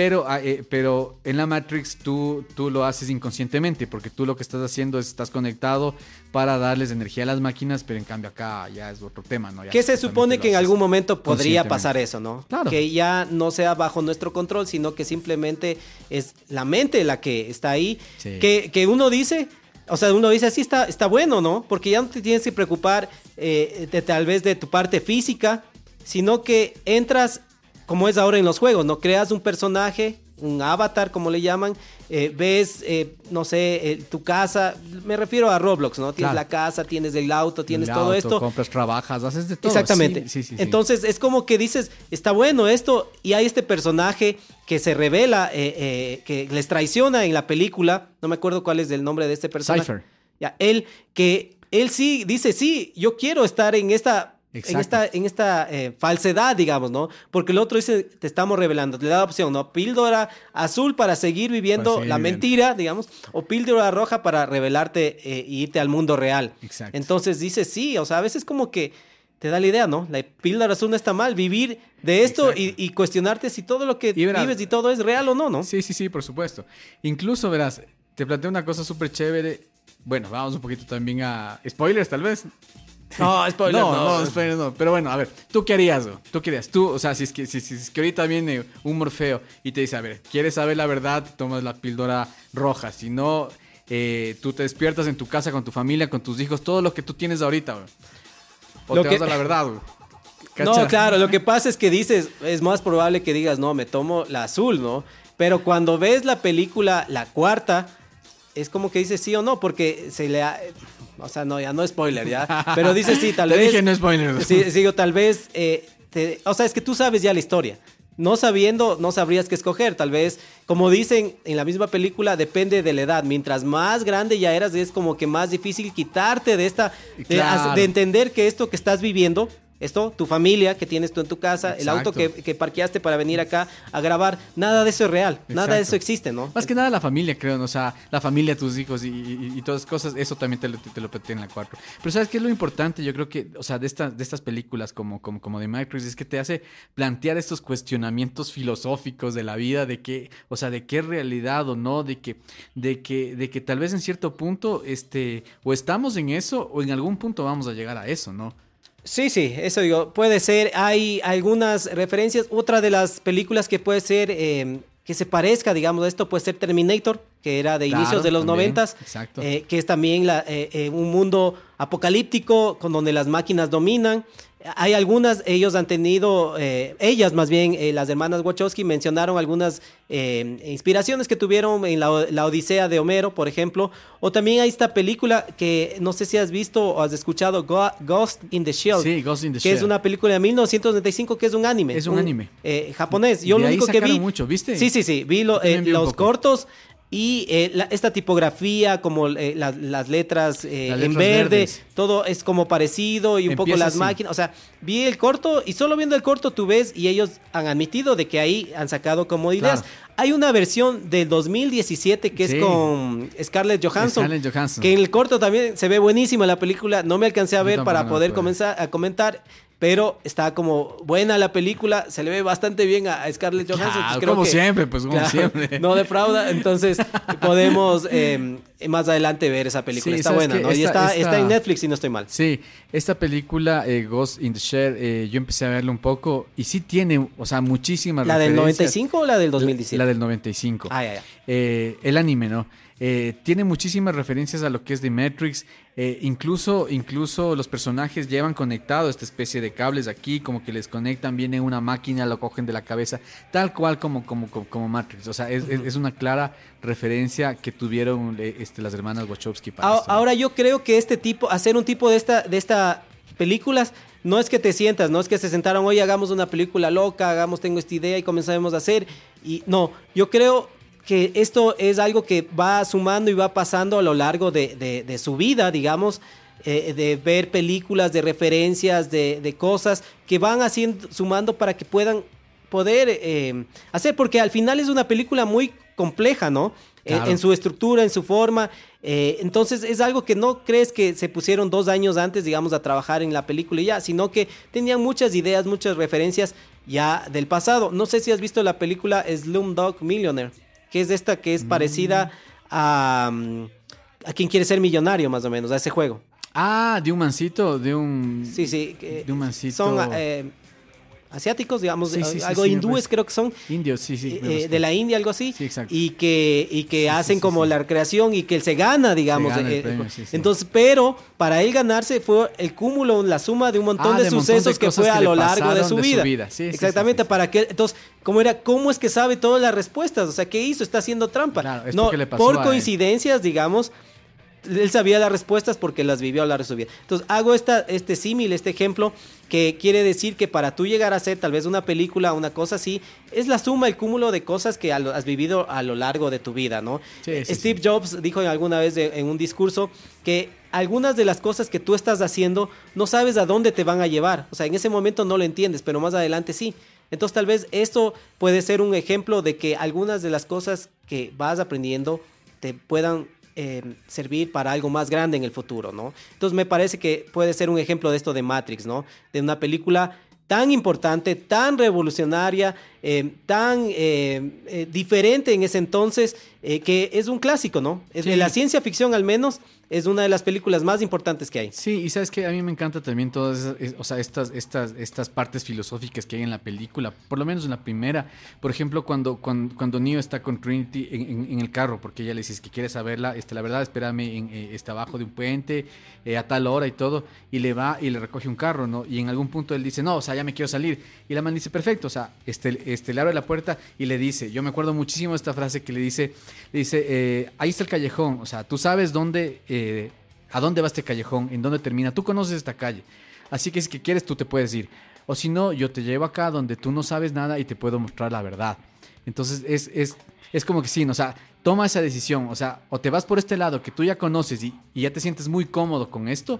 Pero, ah, eh, pero en la Matrix tú, tú lo haces inconscientemente, porque tú lo que estás haciendo es estás conectado para darles energía a las máquinas, pero en cambio acá ya es otro tema, ¿no? Ya Que se supone que en algún momento podría pasar eso, ¿no? Claro. Que ya no sea bajo nuestro control, sino que simplemente es la mente la que está ahí. Sí. Que, que uno dice, o sea, uno dice, así está, está bueno, ¿no? Porque ya no te tienes que preocupar eh, de, tal vez de tu parte física, sino que entras, como es ahora en los juegos, ¿no? Creas un personaje, un avatar, como le llaman, eh, ves, eh, no sé, eh, tu casa, me refiero a Roblox, ¿no? Tienes Claro. la casa, tienes el auto, tienes El todo auto, esto. Compras, trabajas, haces de todo. Exactamente. Sí, sí, sí, sí. Entonces es como que dices, está bueno esto, y hay este personaje que se revela, que les traiciona en la película, no me acuerdo cuál es el nombre de este personaje. Cypher. Ya, él, que él sí dice, sí, yo quiero estar en esta... En esta, en esta eh, falsedad, digamos, ¿no? Porque el otro dice, te estamos revelando, le da opción, ¿no? Píldora azul para seguir viviendo Para seguir la viviendo. mentira, digamos, o píldora roja para revelarte eh, y irte al mundo real. Exacto. Entonces dice sí, o sea, a veces como que te da la idea, ¿no? La píldora azul no está mal, vivir de esto y, y cuestionarte si todo lo que Y verás- vives y todo es real o no, ¿no? Sí, sí, sí, por supuesto. Incluso, verás, te planteo una cosa súper chévere. Bueno, vamos un poquito también a spoilers, tal vez. No, spoiler, no, no. no, spoilers no. Pero bueno, a ver, ¿tú qué harías? bro? ¿Tú qué harías? Tú, o sea, si es que, si, si es que ahorita viene un Morfeo y te dice, a ver, ¿quieres saber la verdad? Tomas la píldora roja. Si no, eh, tú te despiertas en tu casa con tu familia, con tus hijos, todo lo que tú tienes ahorita, bro. O Lo te que- vas a la verdad, bro. No, claro, lo que pasa es que dices, es más probable que digas, no, me tomo la azul, ¿no? Pero cuando ves la película, la cuarta, es como que dices sí o no, porque se le ha... O sea, no, ya no spoiler, ya. Pero dices sí, tal Te vez... dije no spoilers. Sí, sí, digo, tal vez... eh, te- o sea, es que tú sabes ya la historia. No sabiendo, no sabrías qué escoger. Tal vez, como dicen en la misma película, depende de la edad. Mientras más grande ya eras, es como que más difícil quitarte de esta... De entender que esto que estás viviendo, esto, tu familia que tienes tú en tu casa, el auto que, que parqueaste para venir acá a grabar, nada de eso es real, nada de eso existe, ¿no? Más que nada la familia, creo, ¿no? o sea, la familia, tus hijos y, y- y todas esas cosas, eso también te lo, te, lo en la 4. Pero ¿sabes qué es lo importante? Yo creo que, o sea, de, estas de estas películas como, como, como de Matrix, es que te hace plantear estos cuestionamientos filosóficos de la vida, de que, o sea, de qué realidad o no, de que, de que, de que tal vez en cierto punto, este, o estamos en eso, o en algún punto vamos a llegar a eso, ¿no? Sí, sí, eso digo, puede ser, hay algunas referencias, otra de las películas que puede ser, eh, que se parezca, digamos, a esto puede ser Terminator, que era de Claro, inicios de los noventas, exacto. eh, que es también la, eh, eh, un mundo apocalíptico con donde las máquinas dominan. Hay algunas, ellos han tenido, eh, ellas más bien, eh, las hermanas Wachowski mencionaron algunas eh, inspiraciones que tuvieron en la, la Odisea de Homero, por ejemplo, o también hay esta película que no sé si has visto o has escuchado, Go- Ghost in the Shell. Sí, Ghost in the Que es Shell. una película de 1995 que es un anime. Es un anime. eh, japonés. Yo De lo ahí único que vi. mucho, ¿viste? Sí, sí, sí. Vi, lo- un los cortos y eh, la- esta tipografía, como eh, la- las letras, eh, Las en verde, verdes. todo es como parecido y un poco las así. máquinas. O sea, vi el corto y solo viendo el corto tú ves y ellos han admitido de que ahí han sacado como ideas. Claro. Hay una versión del 2017 que Sí. es con Scarlett Johansson. Scarlett Johansson. Que en el corto también se ve buenísima la película. No me alcancé a ver para no poder comenzar a comentar. Pero está como buena la película, se le ve bastante bien a a Scarlett Johansson. Claro, creo como que- siempre, pues, como Claro, siempre. No defrauda, entonces podemos eh, más adelante ver esa película. Sí, está ¿sabes buena? ¿no? y Esta- está, está esta- en Netflix, si no estoy mal. Sí, esta película, eh, Ghost in the Shell, eh, yo empecé a verla un poco y sí tiene, o sea, muchísimas ¿La del referencias. 95 o la del 2017? La del 95. Ah, ya, ya. Eh, el anime, ¿no? Eh, tiene muchísimas referencias a lo que es de Matrix. eh, incluso, incluso los personajes llevan conectado esta especie de cables aquí, como que les conectan, viene una máquina, lo cogen de la cabeza, tal cual como, como, como, como Matrix. O sea, es, es- es una clara referencia que tuvieron eh, este, las hermanas Wachowski para Ah, esto, ¿no? Ahora yo creo que este tipo, hacer un tipo de esta, de esta películas, no es que te sientas, no es que se sentaron, hoy hagamos una película loca, hagamos, tengo esta idea y comenzamos a hacer. Y no, yo creo que esto es algo que va sumando y va pasando a lo largo de, de- de su vida, digamos, eh, de ver películas, de referencias, de, de cosas que van haciendo, sumando para que puedan poder eh, hacer, porque al final es una película muy compleja, ¿no? En- Claro. En, su estructura, en su forma. Eh, entonces es algo que no crees que se pusieron dos años antes, digamos, a trabajar en la película y ya, sino que tenían muchas ideas, muchas referencias ya del pasado. No sé si has visto la película Slumdog Millionaire, que es esta que es parecida a, mm, a quien quiere ser millonario, más o menos, a ese juego. Ah, de un mancito, de un... Sí, sí. que De un mancito. Son eh, asiáticos, digamos, Sí, sí, sí, algo sí, hindúes creo que son. Indios, sí, sí. eh, eh, de la India, algo así, Sí, exacto. y que, y que hacen como la recreación y que él se gana, digamos. gana el eh, premio, eh. Entonces, pero para él ganarse fue el cúmulo, la suma de un montón Ah, de de montón de sucesos que fue que a lo largo de su de su vida. vida. Sí, sí, Exactamente, para que, entonces, ¿cómo era? ¿Cómo es que sabe todas las respuestas? O sea, ¿qué hizo? Está haciendo trampa. Claro, es no, le pasó por coincidencias, digamos, él sabía las respuestas porque las vivió a lo largo de su vida. Entonces, hago esta, este símil, este ejemplo, que quiere decir que para tú llegar a hacer tal vez una película, una cosa así, es la suma, el cúmulo de cosas que has vivido a lo largo de tu vida, ¿no? Sí, sí, Steve sí. Jobs dijo alguna vez de- en un discurso que algunas de las cosas que tú estás haciendo no sabes a dónde te van a llevar. O sea, en ese momento no lo entiendes, pero más adelante sí. Entonces tal vez esto puede ser un ejemplo de que algunas de las cosas que vas aprendiendo te puedan eh, servir para algo más grande en el futuro, ¿no? Entonces me parece que puede ser un ejemplo de esto de Matrix, ¿no? De una película tan importante, tan revolucionaria, eh, tan eh, eh, diferente en ese entonces, eh, que es un clásico, ¿no? Es Sí. De la ciencia ficción al menos, es una de las películas más importantes que hay. Sí, y sabes que a mí me encanta también todas esas, es- o sea, estas, estas, estas partes filosóficas que hay en la película, por lo menos en la primera. Por ejemplo, cuando, cuando, cuando Neo está con Trinity en, en- en el carro, porque ella le dice que quiere saberla, este, la verdad, espérame, en, eh, está abajo de un puente, eh, a tal hora y todo, y le va y le recoge un carro, ¿no? Y en algún punto él dice, no, o sea, ya me quiero salir. Y la man dice, perfecto, o sea, este, este, le abre la puerta y le dice, yo me acuerdo muchísimo de esta frase que le dice, dice, eh, ahí está el callejón, o sea, tú sabes dónde, eh, a dónde va este callejón, en dónde termina, tú conoces esta calle, así que si que quieres tú te puedes ir, o si no, yo te llevo acá donde tú no sabes nada y te puedo mostrar la verdad. Entonces es, es, es como que sí, o sea, toma esa decisión, o sea, o te vas por este lado que tú ya conoces y, ya te sientes muy cómodo con esto,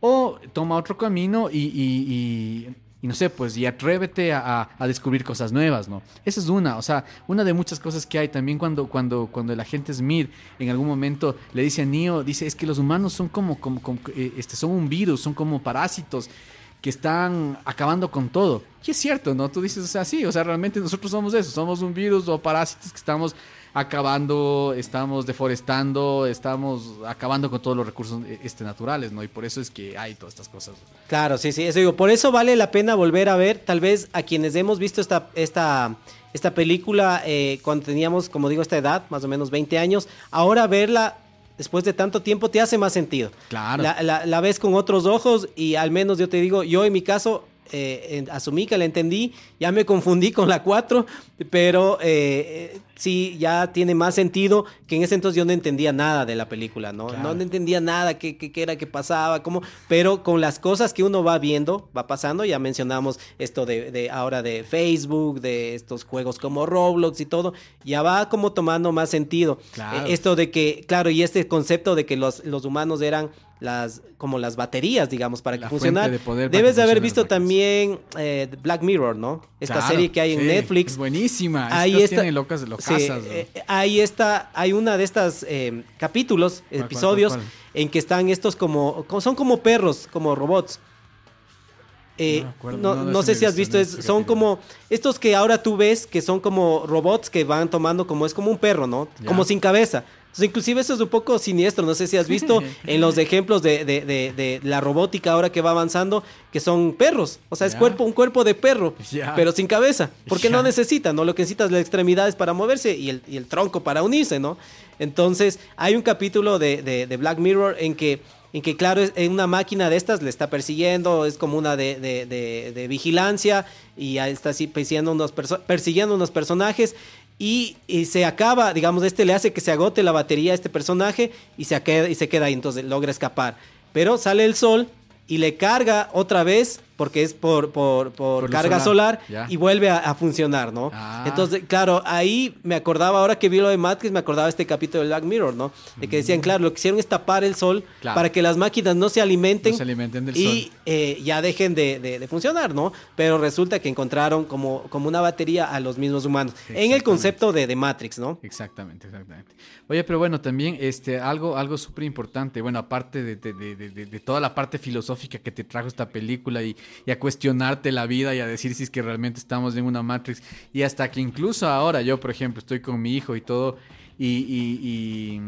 o toma otro camino y- y no sé, pues y atrévete a, a- descubrir cosas nuevas, ¿no? Esa es una, o sea, una de muchas cosas que hay también cuando, cuando, cuando el agente Smith en algún momento le dice a Neo, dice, es que los humanos son como, como, como, eh, este, son un virus, son como parásitos que están acabando con todo. Y es cierto, ¿no? Tú dices, o sea, sí, o sea, realmente nosotros somos eso, somos un virus o parásitos que estamos acabando, estamos deforestando, estamos acabando con todos los recursos eh, este, naturales, ¿no? Y por eso es que hay todas estas cosas. Claro, sí, sí, eso digo. Por eso vale la pena volver a ver, tal vez a quienes hemos visto esta, esta, esta película eh, cuando teníamos, como digo, esta edad, más o menos 20 años, ahora verla después de tanto tiempo te hace más sentido. Claro. La, la- la ves con otros ojos y al menos yo te digo, yo en mi caso eh, asumí que la entendí, ya me confundí con la 4, pero eh, eh, sí, ya tiene más sentido que en ese entonces yo no entendía nada de la película, ¿no? Claro. No entendía nada, qué, qué- qué era, qué pasaba, cómo, pero con las cosas que uno va viendo, va pasando, ya mencionamos esto de, de ahora de Facebook, de estos juegos como Roblox y todo, ya va como tomando más sentido. Claro. Eh, esto de que, claro, y este concepto de que los, los humanos eran las como las baterías, digamos, para La que de poder para Debes de haber visto también eh, Black Mirror, ¿no? Esta Claro, serie que hay en Netflix. Es buenísima. Ahí está. locas ¿no? eh, ahí está, hay una de estas eh, capítulos, cuál, episodios, cuál, cuál? en que están estos como, son como perros, como robots. Eh, No acuerdo, no, sé si has visto, es- son como estos que ahora tú ves que son como robots que van tomando como es como un perro, ¿no? Como sin cabeza. Entonces, inclusive eso es un poco siniestro, no sé si has visto en los ejemplos de, de- de- de la robótica ahora que va avanzando, que son perros, o sea, es cuerpo, un cuerpo de perro, pero sin cabeza, porque no necesitan, ¿no? Lo que necesitas las extremidades para moverse y el, y el tronco para unirse, ¿no? Entonces, hay un capítulo de, Black Mirror en que, en que, claro, es, en una máquina de estas le está persiguiendo, es como una de, de- de- de vigilancia y está así persiguiendo unos, persiguiendo unos personajes. Y, y se acaba, digamos, este le hace que se agote la batería a este personaje y se queda, y se queda ahí, entonces logra escapar. Pero sale el sol y le carga otra vez porque es por, por, por, Por luz carga solar, y vuelve a, a funcionar, ¿no? Ah. Entonces, claro, ahí me acordaba, ahora que vi lo de Matrix, me acordaba este capítulo de Black Mirror, ¿no? De que decían, claro, lo que hicieron es tapar el sol Mm. Claro. para que las máquinas no se alimenten, No se alimenten del y sol. eh, ya dejen de, de- de funcionar, ¿no? Pero resulta que encontraron como, como una batería a los mismos humanos, en el concepto de, de Matrix, ¿no? Exactamente, exactamente. Oye, pero bueno, también este, algo, algo súper importante, bueno, aparte de- de toda la parte filosófica que te trajo esta película y, y a cuestionarte la vida y a decir si es que realmente estamos en una Matrix, y hasta que incluso ahora yo, por ejemplo, estoy con mi hijo y todo, y, y,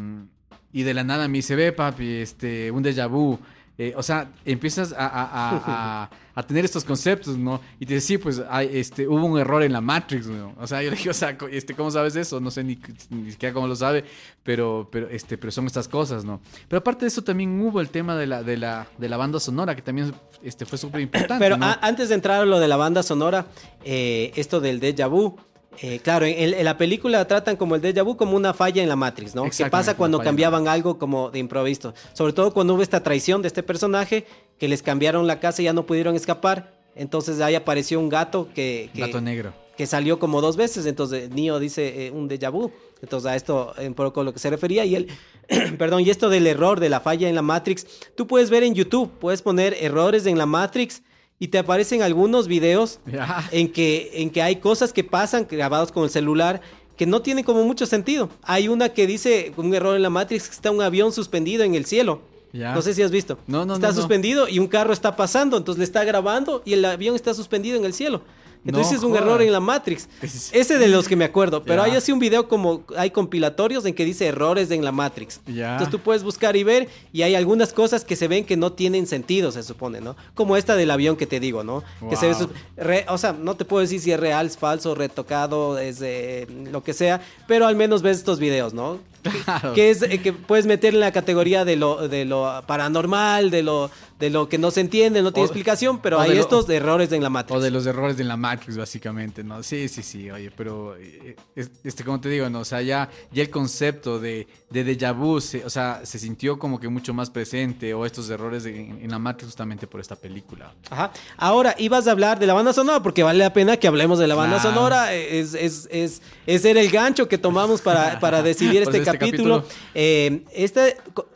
y, y de la nada me dice, ve papi, este, un déjà vu. Eh, o sea, empiezas a, a- a- tener estos conceptos, ¿no? Y te dices, sí, pues hay, este, hubo un error en la Matrix, ¿no? O sea, yo le dije, o sea, este, ¿cómo sabes eso? No sé ni, ni siquiera cómo lo sabe, pero, pero, este, pero son estas cosas, ¿no? Pero aparte de eso también hubo el tema de la, de la, de la banda sonora, que también este, fue súper importante, Pero antes de entrar a lo de la banda sonora, eh, esto del déjà vu. Eh, claro, en, en la película tratan como el déjà vu como una falla en la Matrix, ¿no? Que pasa cuando cambiaban algo como de improviso. Sobre todo cuando hubo esta traición de este personaje, que les cambiaron la casa y ya no pudieron escapar. Entonces ahí apareció un gato que, que, Gato negro. que salió como dos veces. Entonces Neo dice eh, un déjà vu. Entonces a esto un poco a lo que se refería. Y él, perdón, y esto del error, de la falla en la Matrix, tú puedes ver en YouTube, puedes poner errores en la Matrix y te aparecen algunos videos en que, en que hay cosas que pasan grabados con el celular que no tienen como mucho sentido. Hay una que dice un error en la Matrix que está un avión suspendido en el cielo. No sé si has visto. No, no, Está no. suspendido y un carro está pasando, entonces le está grabando y el avión está suspendido en el cielo. Entonces No es un error en la Matrix. Es- Ese de los que me acuerdo. Pero hay así un video como hay compilatorios en que dice errores en la Matrix. Ya. Entonces tú puedes buscar y ver y hay algunas cosas que se ven que no tienen sentido, se supone, ¿no? Como esta del avión que te digo, ¿no? Que se ve re- o sea, no te puedo decir si es real, es falso, retocado, es eh, lo que sea, pero al menos ves estos videos, ¿no? Claro. Que es eh, que puedes meter en la categoría de lo de lo paranormal, de lo de lo que no se entiende, no tiene O- explicación, pero o de hay lo- estos errores en la Matrix. O de los errores de la Matrix, básicamente, ¿no? Sí, sí, sí, oye, pero, eh, es- este, como te digo, ¿no? O sea, ya, ya el concepto de, de déjà vu, se- o sea, se sintió como que mucho más presente, o estos errores en, en la Matrix justamente por esta película. Ajá. Ahora, ibas a hablar de la banda sonora, porque vale la pena que hablemos de la banda Claro. sonora. Es, es, es, es ser el gancho que tomamos para, para decidir Pues este, este capítulo. capítulo. Eh, esta,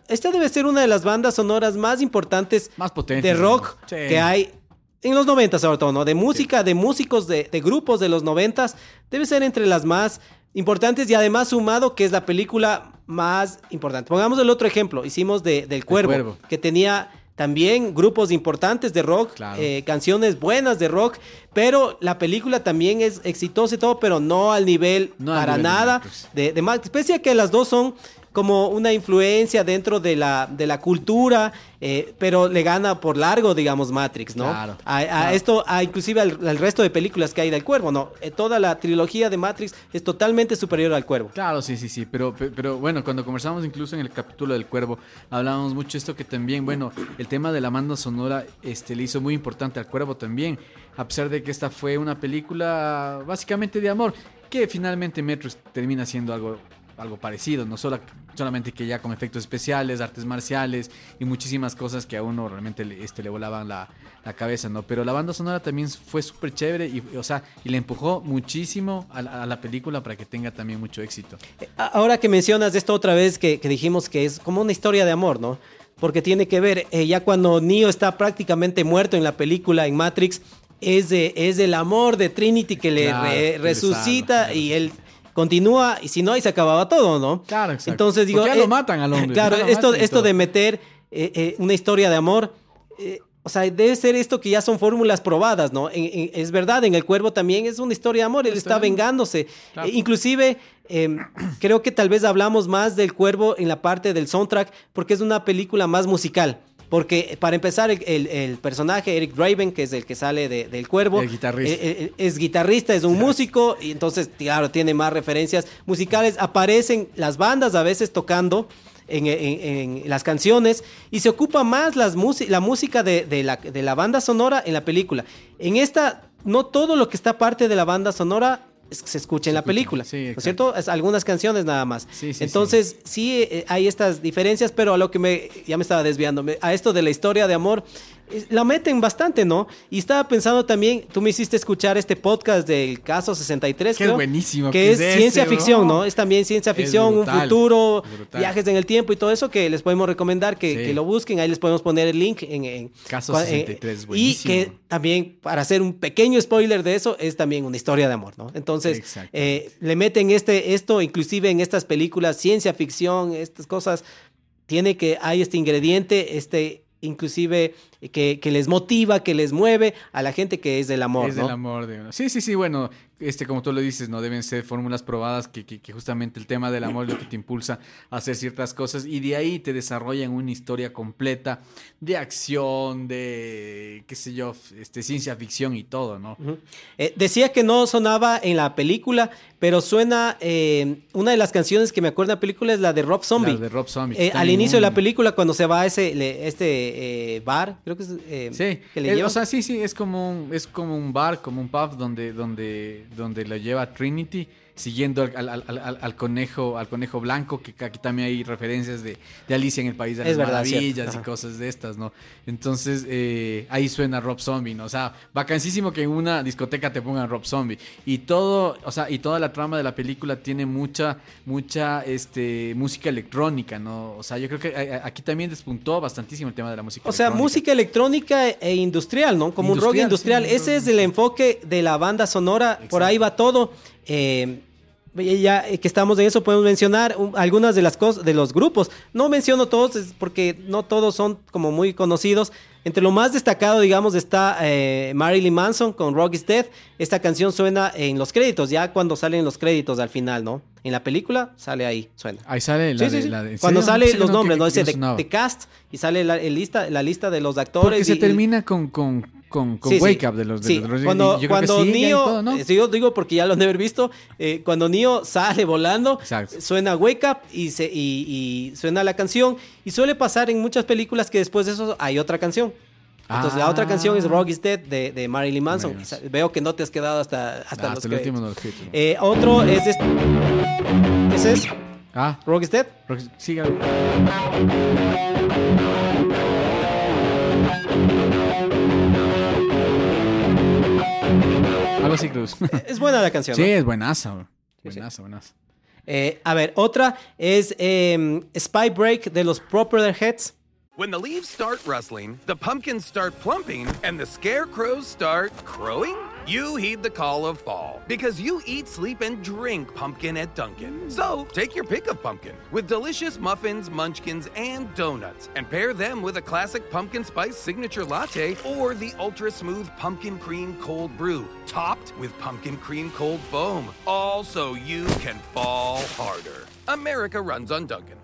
esta debe ser una de las bandas sonoras más importantes Más potentes, de rock que hay. En los 90 sobre todo, ¿no? De música, de músicos, de, de grupos de los 90 debe ser entre las más importantes y además sumado que es la película más importante. Pongamos el otro ejemplo, hicimos de, del Cuervo, Cuervo. que tenía también grupos importantes de rock, Claro. eh, canciones buenas de rock, pero la película también es exitosa y todo, pero no al nivel No al para nivel nada de, de Matrix. Pese a que las dos son como una influencia dentro de la, de la cultura, eh, pero le gana por largo, digamos, Matrix, ¿no? Claro, a, a claro. esto, a inclusive al, al resto de películas que hay del Cuervo, ¿no? Eh, toda la trilogía de Matrix es totalmente superior al Cuervo. Claro, sí, sí, sí, pero, pe- pero bueno, cuando conversamos incluso en el capítulo del Cuervo, hablábamos mucho esto que también, bueno, el tema de la banda sonora este, le hizo muy importante al Cuervo también, a pesar de que esta fue una película básicamente de amor, que finalmente Matrix termina siendo algo, algo parecido, no Solo, solamente que ya con efectos especiales, artes marciales y muchísimas cosas que a uno realmente le, este, le volaban la, la cabeza, ¿no? Pero la banda sonora también fue súper chévere y, o sea, y le empujó muchísimo a la, a la película para que tenga también mucho éxito. A- Ahora que mencionas esto otra vez, que, que dijimos que es como una historia de amor, ¿no? Porque tiene que ver, eh, ya cuando Neo está prácticamente muerto en la película, en Matrix, es, de, es el amor de Trinity que le Claro, re- resucita y él continúa, y si no, ahí se acababa todo, ¿no? Claro, exacto. Entonces digo... Ya lo matan al hombre, Claro, esto, esto de meter eh, eh, una historia de amor... eh, o sea, debe ser esto que ya son fórmulas probadas, ¿no? En- en- es verdad, en El Cuervo también es una historia de amor, él está de amor. vengándose. Claro. Eh, inclusive, eh, creo que tal vez hablamos más del Cuervo en la parte del soundtrack, porque es una película más musical. Porque eh, para empezar, el, el- el personaje Eric Draven, que es el que sale de- del Cuervo, El guitarrista. eh, eh, es guitarrista, es un músico, y entonces, claro, tiene más referencias musicales. Aparecen las bandas a veces tocando. En, en- en las canciones y se ocupa más las la música de, de la, de la banda sonora en la película. En esta, no todo lo que está parte de la banda sonora se escucha en la película, sí, ¿no es cierto? Es algunas canciones nada más. Sí, sí, Entonces, sí, eh, hay estas diferencias, pero a lo que me, ya me estaba desviando, a esto de la historia de amor, la meten bastante, ¿no? Y estaba pensando también, tú me hiciste escuchar este podcast del caso 63, Que es creo, buenísimo, que que es ciencia ese, ficción. ¿no? Es también ciencia ficción, un futuro, viajes en el tiempo y todo eso que les podemos recomendar que, Sí. que lo busquen, ahí les podemos poner el link en... en Caso cua- 63, y buenísimo. que también, para hacer un pequeño spoiler de eso, es también una historia de amor, ¿no? Entonces, eh, le meten este, esto, inclusive en estas películas, ciencia ficción, estas cosas, tiene que, hay este ingrediente, este, inclusive, que, que les motiva, que les mueve a la gente que es del amor, es ¿no? del amor de. Sí, sí, sí, bueno, este, como tú lo dices, no deben ser fórmulas probadas que, que, que justamente el tema del amor es lo que te impulsa a hacer ciertas cosas y de ahí te desarrollan una historia completa de acción, de, qué sé yo, este, ciencia ficción y todo, ¿no? Eh, decía que no sonaba en la película, pero suena eh, una de las canciones que me acuerdo en la película es la de Rob Zombie. La de Rob Zombie. Eh, al inicio de la película, cuando se va a ese le- este bar, creo que es eh, Sí, que le eh, lleva. o sea, sí, sí, es como un, es como un bar, como un pub donde, donde, donde lo lleva Trinity, siguiendo al, al- al- al- al conejo, al conejo blanco, que aquí también hay referencias de, de Alicia en el País de las Es Maravillas y cosas de estas, ¿no? Entonces, eh, ahí suena Rob Zombie, ¿no? O sea, vacancísimo que en una discoteca te pongan Rob Zombie. Y todo, o sea, y toda la trama de la película tiene mucha, mucha, este, música electrónica, ¿no? O sea, yo creo que eh, aquí también despuntó bastantísimo el tema de la música O sea, electrónica. música electrónica e industrial, ¿no? Como un rock Industrial, sí, Ese es el enfoque de la banda sonora. Por ahí va todo. Eh, ya que estamos en eso, podemos mencionar algunas de las cosas, de los grupos. No menciono todos es porque no todos son como muy conocidos. Entre lo más destacado, digamos, está eh, Marilyn Manson con Rock is. Esta canción suena en los créditos, ya cuando salen los créditos al final, ¿no? En la película sale ahí, suena. Ahí sale la Sí, de, sí, sí. la de- ¿en Cuando sale Sí, los no, nombres, que- ¿no? Dice no de cast y sale la, el lista, la lista de los actores. Porque se y- y- termina con, con, con, con Sí, sí. Wake Up de los de Sí, los cuando. Yo creo que cuando sigue ahí Neo, todo, ¿no? eh, sí, yo digo porque ya lo han de haber visto, eh, cuando Neo sale volando, Exacto. suena Wake Up y, se, y, y suena la canción. Y suele pasar en muchas películas que después de eso hay otra canción. Entonces la otra Ah. canción es Rock is Dead de, de Marilyn Manson. Marilyn. Veo que no te has quedado hasta, hasta, Ah, los hasta el último ¿no? Eh, otro es este. Ese es Ah, Rock is Dead. Sigue. Algo así, Cruz. Es buena la canción. sí, ¿no? es buenaza, bro. Sí, sí. Buenaza, buenaza. Eh, a ver, otra es eh, Spy Break de los Propeller Heads. When the leaves start rustling, the pumpkins start plumping, and the scarecrows start crowing, you heed the call of fall because you eat, sleep, and drink pumpkin at Dunkin'. Mm. So take your pick of pumpkin with delicious muffins, munchkins, and donuts, and pair them with a classic pumpkin spice signature latte or the ultra smooth pumpkin cream cold brew, topped with pumpkin cream cold foam. All so you can fall harder. America runs on Dunkin'.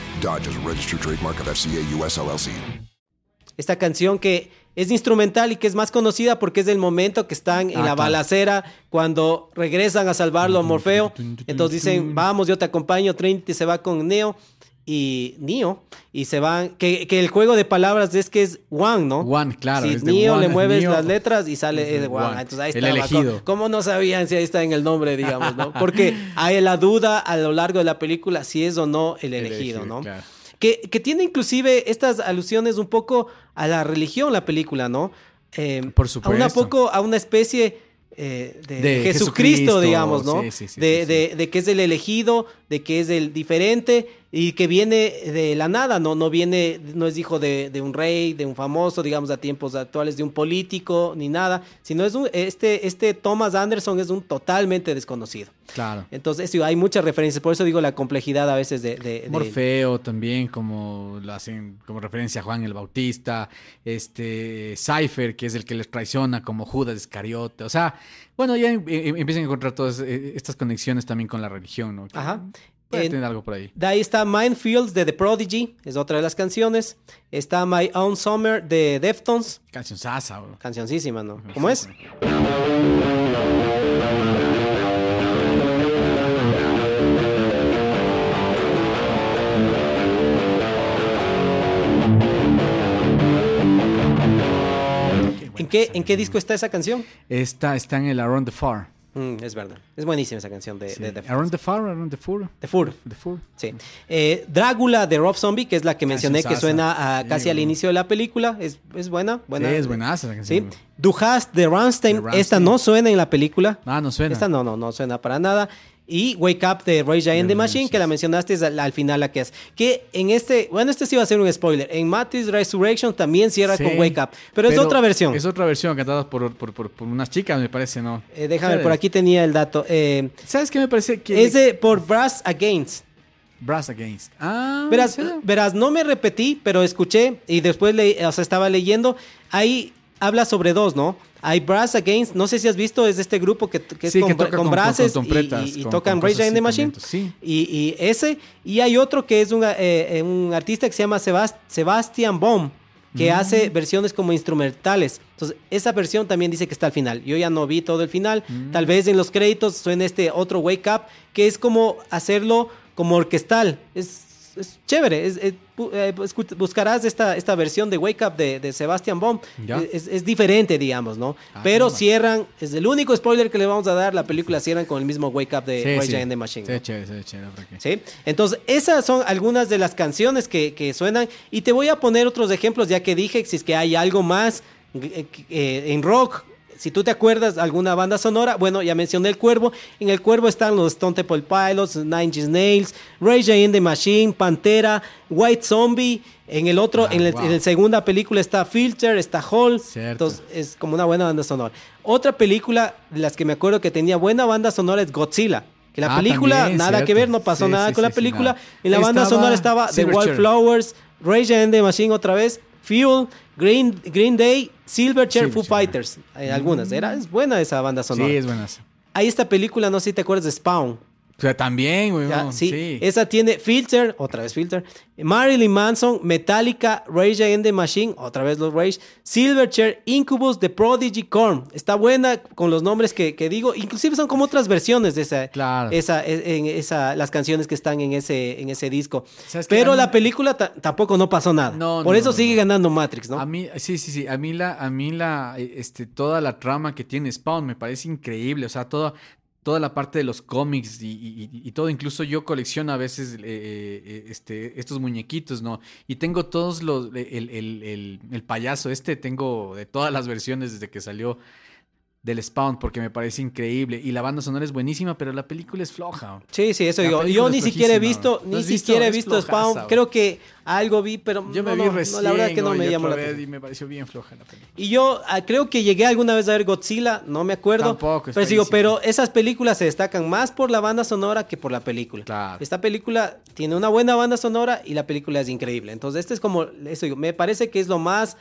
Dodge is a registered trademark of FCA US LLC. Esta canción que es instrumental y que es más conocida porque es del momento que están en Ah, la claro. balacera cuando regresan a salvarlo a Morfeo. Entonces dicen, vamos, yo te acompaño. Trinity se va con Neo y Neo y se van. Que, que el juego de palabras es que es One, ¿no? One, claro, Si Neo one, le mueves Neo. las letras y sale Es One. one. Entonces ahí El está. elegido. ¿Cómo no sabían si ahí está en el nombre, digamos, no? Porque hay la duda a lo largo de la película si es o no el elegido, elegido, ¿no? claro. Que, que tiene inclusive estas alusiones un poco a la religión, la película, ¿no? Eh, Por A supuesto. una poco, a una especie eh, de, De Jesucristo, Jesucristo, digamos, ¿no? sí, sí, sí, de, de- de que es el elegido, de que es el diferente y que viene de la nada, ¿no? No viene, no es hijo de, de un rey, de un famoso, digamos, a tiempos actuales, de un político, ni nada, sino es un, este, este Thomas Anderson es un totalmente desconocido. Claro. Entonces, sí, hay muchas referencias, por eso digo la complejidad a veces de... de- de- Morfeo también, como lo hacen como referencia a Juan el Bautista, este Cypher, que es el que les traiciona, como Judas Iscariote. O sea, bueno, ya em- em- empiezan a encontrar todas eh, estas conexiones también con la religión, ¿no? Que- Ajá. Puede Eh, tener algo por ahí. De ahí está Minefields de The Prodigy, es otra de las canciones. Está My Own Summer de Deftones, Canción sasa, bro. cancioncísima, ¿no? ¿Cómo es? ¿En qué, ¿En qué disco está esa canción? Está, está en el Around the Far. Mm, es verdad. Es buenísima esa canción de, Sí. de. Around the Far, Around the Fur. The Fur. The Fur. Sí. Eh, Drácula de Rob Zombie, que es la que mencioné que suena a- Sí, casi al inicio de la película. Es, es buena, buena. Sí, es buenaza la Sí. canción. bro. Du hast de Rammstein. De Rammstein. Esta no suena en la película. Ah, no suena. Esta no, no, no suena para nada. Y Wake Up de J and the Machine, Rage, que la mencionaste al, al final la que es. Que en este, bueno, este sí va a ser un spoiler. En Matrix Resurrection también cierra Sí. con Wake Up. Pero, es otra versión. Es otra versión cantada por, por, por, por unas chicas, me parece, ¿no? Eh, déjame, ¿Sabes? por aquí tenía el dato. Eh, ¿Sabes qué me parece? Que es de por Brass Against. Brass Against. Ah, Verás, verás, no me repetí, pero escuché y después le, o sea, estaba leyendo. Ahí habla sobre dos, ¿no? Hay Brass Against, no sé si has visto, es de este grupo que, que es Sí, con, que toca con con- brases con y- y, y con- tocan con Rage in the Machine. con sí. Y, y ese. Y hay otro que es un, eh, eh, un artista que se llama Sebast- Sebastian Baum, que Mm. hace versiones como instrumentales. Entonces, esa versión también dice que está al final. Yo ya no vi todo el final. Mm. Tal vez en los créditos suene este otro Wake Up, que es como hacerlo como orquestal. Es, es chévere. Es- es- eh, buscarás esta, esta versión de Wake Up de, de Sebastian Baum. Ya. Es, es diferente, digamos, ¿no? Ah, Pero cierran, es el único spoiler que le vamos a dar. La película cierran con el mismo Wake Up de Sí, Rage sí. Against the Machine. Sí, ¿no? chévere, sí, chévere, ¿por qué? ¿Sí? Entonces, esas son algunas de las canciones que, que suenan. Y te voy a poner otros ejemplos, ya que dije si es que hay algo más eh, eh, en rock. Si tú te acuerdas alguna banda sonora, bueno, ya mencioné el Cuervo. En el Cuervo están los Stone Temple Pilots, Nine Inch Nails, Rage Against the Machine, Pantera, White Zombie. En el otro, Ah, en, el- wow. en la segunda película está Filter, está Hall. Cierto. Entonces, es como una buena banda sonora. Otra película de las que me acuerdo que tenía buena banda sonora es Godzilla. Que la Ah, película, también, nada que ver, no pasó Sí, nada sí, con la sí, película. En la banda sonora estaba The. Wildflowers, Rage Against the Machine otra vez, Fuel, Green, Green Day, Silverchair, Foo Silverchair. Fighters. Hay algunas. Era, es buena esa banda sonora. Sí, es buenas. Hay esta película, no sé si te acuerdas de Spawn. O sea, también, güey. Sí, sí. esa tiene Filter, otra vez Filter, Marilyn Manson, Metallica, Rage Against the Machine, otra vez los Rage, Silverchair, Incubus, The Prodigy, Korn. Está buena con los nombres que, que digo, inclusive son como otras versiones de esa, Claro. esa, e, en esa, las canciones que están en ese, en ese disco. Pero mí- la película ta- tampoco no pasó nada. No, Por no, eso no, sigue ganando Matrix, ¿no? A mí, sí, sí, sí. A mí la, a mí la, este, toda la trama que tiene Spawn me parece increíble. O sea, toda, toda la parte de los cómics y, y- y- todo. Incluso yo colecciono a veces eh, eh, este, estos muñequitos, ¿no? Y tengo todos los, el, el- el- el payaso este, tengo de todas las versiones desde que salió del Spawn, porque me parece increíble. Y la banda sonora es buenísima, pero la película es floja. Sí, sí, eso La digo. Yo ni siquiera he visto, ¿No ni siquiera he visto Spawn. Creo que algo vi, pero Yo me no, vi recién. no, la verdad es que no me llamó la atención. Y me pareció bien floja la película. Y yo ah, creo que llegué alguna vez a ver Godzilla, no me acuerdo. Tampoco, es pero digo, pero esas películas se destacan más por la banda sonora que por la película. Claro. Esta película tiene una buena banda sonora y la película es increíble. Entonces, este es como, eso digo, me parece que es lo más,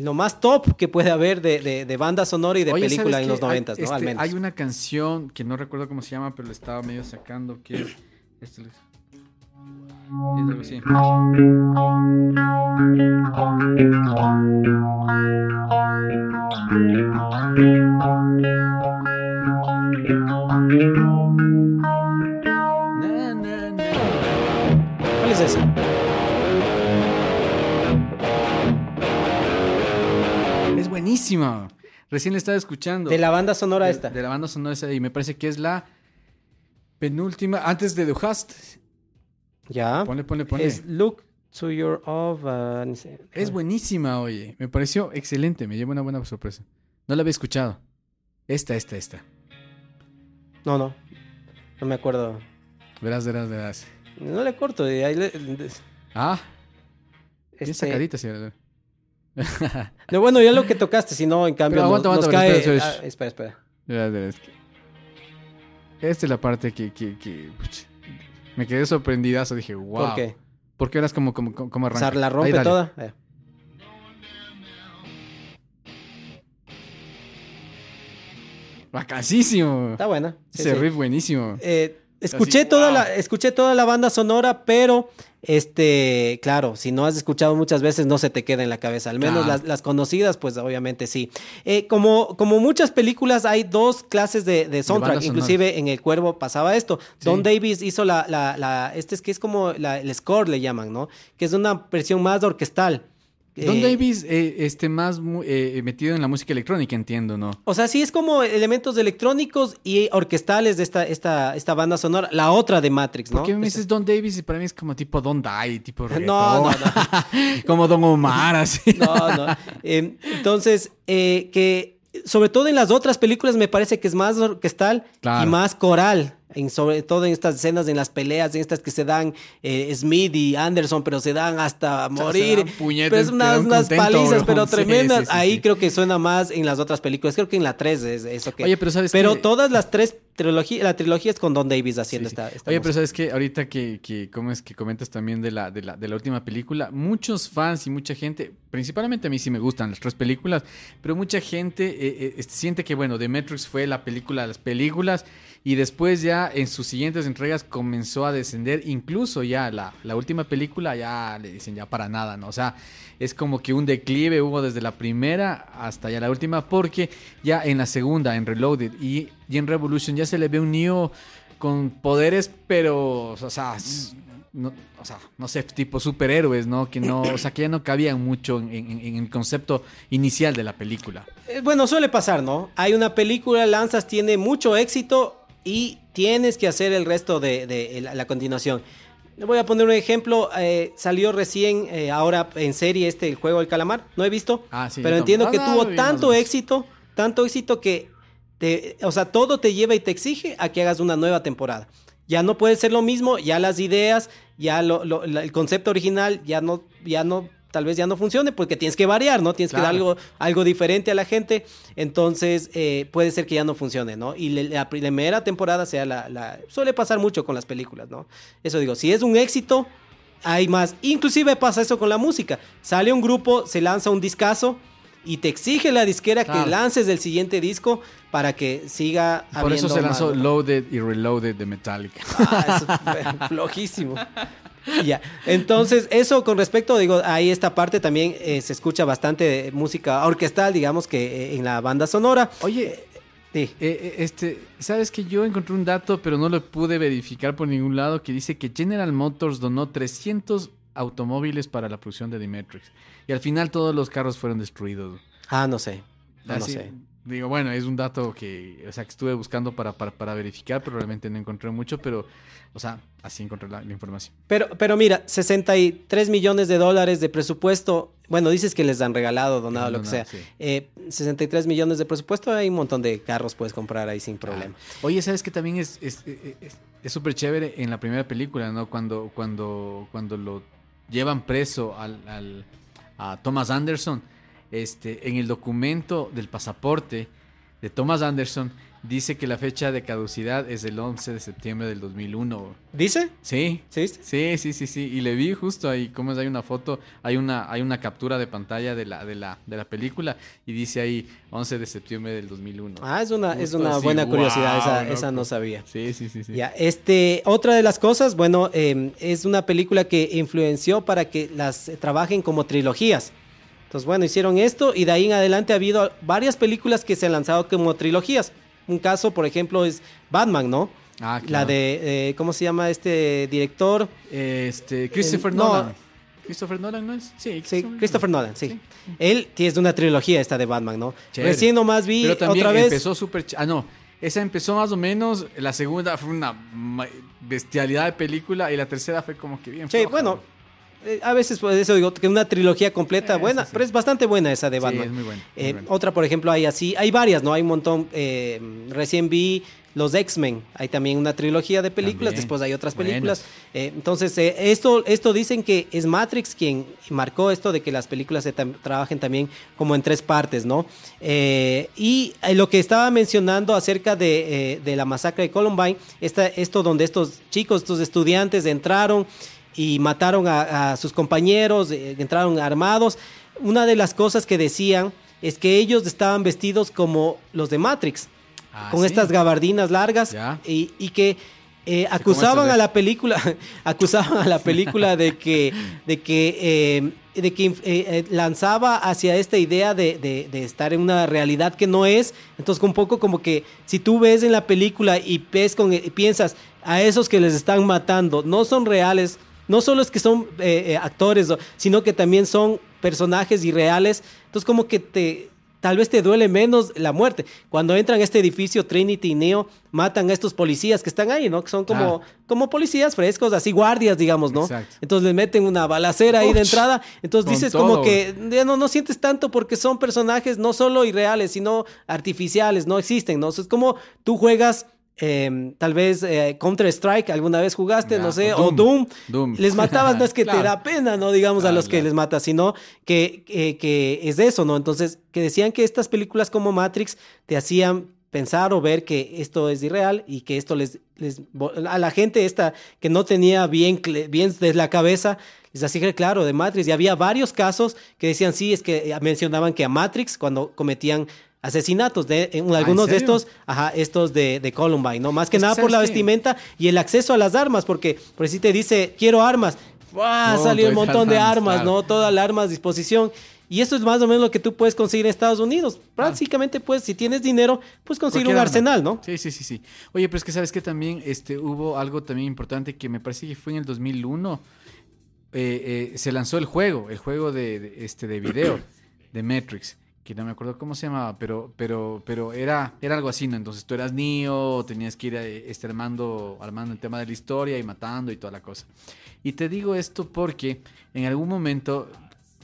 lo más top que puede haber de, de- de banda sonora y de Oye, película ¿sabes en los noventas, ¿no? Al este, menos. hay una canción que no recuerdo cómo se llama, pero lo estaba medio sacando, que es... este- es algo así. Na, na, na. ¿Cuál es esa? Buenísima. Recién la estaba escuchando. De la banda sonora de, esta. de la banda sonora esa y me parece que es la penúltima, antes de The Host. Ya. Ponle, ponle, ponle. Es Look to Your Of. Es buenísima, oye. Me pareció excelente. Me lleva una buena sorpresa. No la había escuchado. Esta, esta, esta. No, no. No me acuerdo. Verás, verás, verás. No le corto. ahí le- de- Ah, bien este- sacadita, sí. No, bueno, ya lo que tocaste, si no, en cambio, Pero aguanta, nos, nos aguanta, cae. espera, espera, ah, espera. Esta es la parte que, que, que puch, me quedé sorprendidazo. Dije, wow. ¿Por qué? Porque verás cómo, cómo, cómo O arranca. sea, la rompe toda. Eh. Bacasísimo. Está buena. sí, Ese sí. riff buenísimo. Eh, escuché Así, toda wow. la, escuché toda la banda sonora, pero este, claro, si no has escuchado muchas veces, no se te queda en la cabeza. Al menos Claro. las, las conocidas, pues obviamente sí. Eh, como, como muchas películas, hay dos clases de, de soundtrack. Inclusive en El Cuervo pasaba esto. Don Davis hizo la, la, la- este es que es como la- el score le llaman, ¿no? Que es una versión más orquestal. Don Eh, Davis, eh, este, más mu- eh, metido en la música electrónica, entiendo, ¿no? O sea, sí es como elementos electrónicos y orquestales de esta, esta, esta banda sonora. La otra de Matrix, ¿no? ¿Por qué me dices Don Davis y para mí es como tipo Don Die, tipo reggaetón? No, no, como Don Omar, así. No, no. Eh, entonces, eh, que sobre todo en las otras películas me parece que es más orquestal Claro. y más coral. En, sobre todo en estas escenas, en las peleas, en estas que se dan eh, Smith y Anderson, pero se dan hasta sea, morir. se dan puñetes, pero es unas, dan unas contento, palizas, pero tremendas. sí, sí, Ahí creo que suena más en las otras películas. Creo que en la 3 es eso que. Oye, pero ¿sabes Pero qué? todas las tres trilogías, la trilogía es con Don Davis haciendo esta. esta Oye, música. pero sabes que ahorita que, que cómo es que comentas también de la, de la, de la última película, muchos fans y mucha gente, principalmente a mí sí me gustan las tres películas, pero mucha gente eh, eh, siente que bueno, The Matrix fue la película de las películas y después ya en sus siguientes entregas comenzó a descender, incluso ya la, la última película ya le dicen ya para nada, ¿no? O sea, es como que un declive hubo desde la primera hasta ya la última, porque ya en la segunda, en Reloaded y, y en Revolution ya se le ve un Neo con poderes, pero, o sea, no, o sea, no sé, tipo superhéroes, ¿no? Que no, o sea, que ya no cabían mucho en, en- en el concepto inicial de la película. Eh, Bueno, suele pasar, ¿no? Hay una película, lanzas, tiene mucho éxito y tienes que hacer el resto de, de la, la continuación. Le Voy a poner un ejemplo. eh, salió recién, eh, ahora en serie, este el juego del calamar. No he visto. Ah, sí, pero entiendo que. Ah, tuvo tanto éxito, tanto éxito que, te, o sea, todo te lleva y te exige a que hagas una nueva temporada. Ya no puede ser lo mismo, ya las ideas, ya lo- lo- la- el concepto original ya no, ya no, tal vez ya no funcione porque tienes que variar, ¿no? Tienes que dar algo, algo diferente a la gente. Entonces, eh, puede ser que ya no funcione, ¿no? Y le- la primera temporada sea la, la- Suele pasar mucho con las películas, ¿no? Eso digo, si es un éxito, hay más. Inclusive pasa eso con la música. Sale un grupo, se lanza un discazo y te exige la disquera Claro. que lances el siguiente disco para que siga Por eso se lanzó. Loaded y Reloaded de Metallica. Ah, eso fue flojísimo. Ya, entonces eso con respecto, digo, ahí esta parte también eh, se escucha bastante música orquestal, digamos que eh, en la banda sonora. Oye, Sí. eh, este, sabes que yo encontré un dato, pero no lo pude verificar por ningún lado, que dice que General Motors donó 300 automóviles para la producción de The Matrix. Y al final todos los carros fueron destruidos. Ah, no sé. No, sé. Digo, bueno, es un dato que, o sea, que estuve buscando para, para, para verificar, pero realmente no encontré mucho, pero, o sea, así encontré la, la información. Pero, pero mira, 63 millones de dólares de presupuesto. Bueno, dices que les han regalado, donado, lo que sea. sí. Eh, 63 millones de presupuesto, hay un montón de carros puedes comprar ahí sin problema. Ah. Oye, ¿sabes que también es es es- es súper chévere en la primera película, ¿no? Cuando, cuando, cuando lo llevan preso al, al- a Thomas Anderson, este, en el documento del pasaporte de Thomas Anderson dice que la fecha de caducidad es el 11 de septiembre del 2001. ¿Dice? Sí, ¿Sí? Sí, sí, sí, sí. Y le vi justo ahí, como es, hay una foto, hay una, hay una captura de pantalla de la, de la, de la película y dice ahí 11 de septiembre del 2001. Ah, es una, es una así, buena curiosidad, esa, esa no sabía. Sí, sí, sí, sí. Ya, este, otra de las cosas, bueno, eh, es una película que influenció para que las trabajen como trilogías. Entonces, bueno, hicieron esto y de ahí en adelante ha habido varias películas que se han lanzado como trilogías. Un caso, por ejemplo, es Batman, ¿no? Ah, La claro. de, eh, ¿cómo se llama este director? Este, Christopher Eh, no. Nolan. Christopher Nolan, ¿no es? Sí, Sí, Christopher Nolan, sí. Él tiene una trilogía esta de Batman, ¿no? Chévere. Recién nomás vi Pero también otra vez. empezó súper... Ah, no. Esa empezó más o menos, la segunda fue una bestialidad de película y la tercera fue como que bien Sí, floja, bueno. Eh, a veces por eso digo que una trilogía completa Eh, buena, sí, pero es bastante buena esa de Sí, Batman. es muy buena, muy Eh, buena. Otra, por ejemplo, hay así, hay varias, ¿no? Hay un montón. eh, recién vi los X-Men, hay también una trilogía de películas, También. después hay otras películas. Eh, entonces, eh, esto, esto dicen que es Matrix quien marcó esto de que las películas se tam- trabajen también como en tres partes, ¿no? Eh, y eh, lo que estaba mencionando acerca de, eh, de la masacre de Columbine, esta, esto donde estos chicos, estos estudiantes entraron y mataron a, a sus compañeros, eh, entraron armados. Una de las cosas que decían es que ellos estaban vestidos como los de Matrix, Ah, con ¿sí? estas gabardinas largas y, y que eh, acusaban a la película, acusaban a la película de que, de que, eh, de que lanzaba hacia esta idea de, de- de estar en una realidad que no es. Entonces, un poco como que si tú ves en la película y ves con, y piensas a esos que les están matando, no son reales. No solo es que son eh, eh, actores, sino que también son personajes irreales. Entonces, como que te, tal vez te duele menos la muerte. Cuando entran a este edificio Trinity y Neo, matan a estos policías que están ahí, ¿no? Que son como, Ah. como policías frescos, así guardias, digamos, ¿no? Exacto. Entonces les meten una balacera ahí de entrada. Entonces dices todo, como que ya no, no sientes tanto porque son personajes no solo irreales, sino artificiales, no existen, ¿no? O sea, es como tú juegas... eh, tal vez eh, Counter Strike alguna vez jugaste, no sé, o o Doom. Doom. Les matabas, no es que te da pena, ¿no? Digamos, a Claro, los que claro. les mata, sino que, que, que es eso, ¿no? Entonces, que decían que estas películas como Matrix te hacían pensar o ver que esto es irreal y que esto les, les a la gente esta que no tenía bien, bien desde la cabeza, les hacía claro, de Matrix. Y había varios casos que decían, sí, es que mencionaban que a Matrix cuando cometían asesinatos de en algunos de estos, ajá, estos de, de Columbine, ¿no? Más que Es que nada por la vestimenta y el acceso a las armas, porque por si te dice, quiero armas, ¡Buah! No, salió un montón de armas, armas, claro. ¿no? Toda la arma a disposición. Y eso es más o menos lo que tú puedes conseguir en Estados Unidos. Prácticamente, pues, si tienes dinero, puedes conseguir un arsenal, ¿no? Sí, sí, sí, sí. Oye, pero es que sabes que también este, hubo algo también importante que me parece que fue en el 2001. eh, eh, se lanzó el juego, el juego de, de, este, de video de Matrix, que no me acuerdo cómo se llamaba, pero, pero, pero era, era algo así, ¿no? Entonces tú eras Neo, tenías que ir eh, este, armando, el tema de la historia y matando y toda la cosa. Y te digo esto porque en algún momento,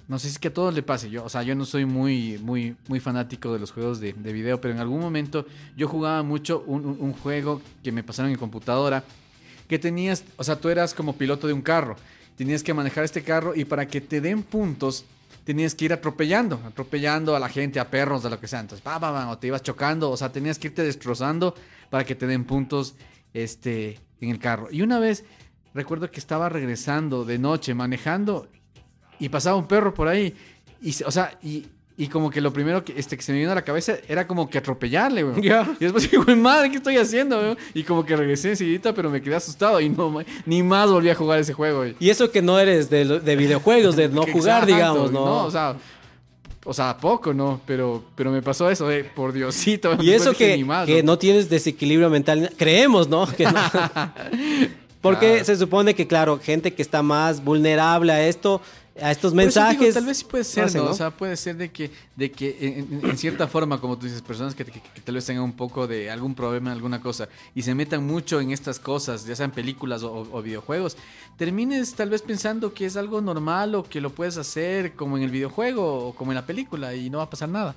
no sé si es que a todos le pase, yo, o sea, yo no soy muy, muy, muy fanático de los juegos de, de video, pero en algún momento yo jugaba mucho un- un juego que me pasaron en computadora, que tenías, o sea, tú eras como piloto de un carro, tenías que manejar este carro y para que te den puntos, tenías que ir atropellando, atropellando a la gente, a perros, a lo que sea. Entonces, pa, o te ibas chocando, o sea, tenías que irte destrozando para que te den puntos este, en el carro. Y una vez, recuerdo que estaba regresando de noche, manejando, y pasaba un perro por ahí. Y, o sea, y, y como que lo primero que, este, que se me vino a la cabeza era como que atropellarle, güey. Y después dije, güey, madre, ¿qué estoy haciendo, güey? Y como que regresé enseguida, pero me quedé asustado y no, ni más volví a jugar ese juego, güey. Y eso que no eres de, de videojuegos, de no jugar, exacto, digamos, ¿no? O sea, o sea, poco, ¿no? Pero, pero me pasó eso, eh, por Diosito. y eso que, que no tienes desequilibrio mental, creemos, ¿no? Que no. Porque Claro. se supone que, claro, gente que está más vulnerable a esto, a estos digo, mensajes. tal vez sí puede ser, ¿no? ¿no? O sea, puede ser de que, de que en, en- en cierta forma, como tú dices, personas que, que- que tal vez tengan un poco de algún problema, alguna cosa, y se metan mucho en estas cosas, ya sean películas o, o videojuegos, termines tal vez pensando que es algo normal o que lo puedes hacer como en el videojuego o como en la película y no va a pasar nada.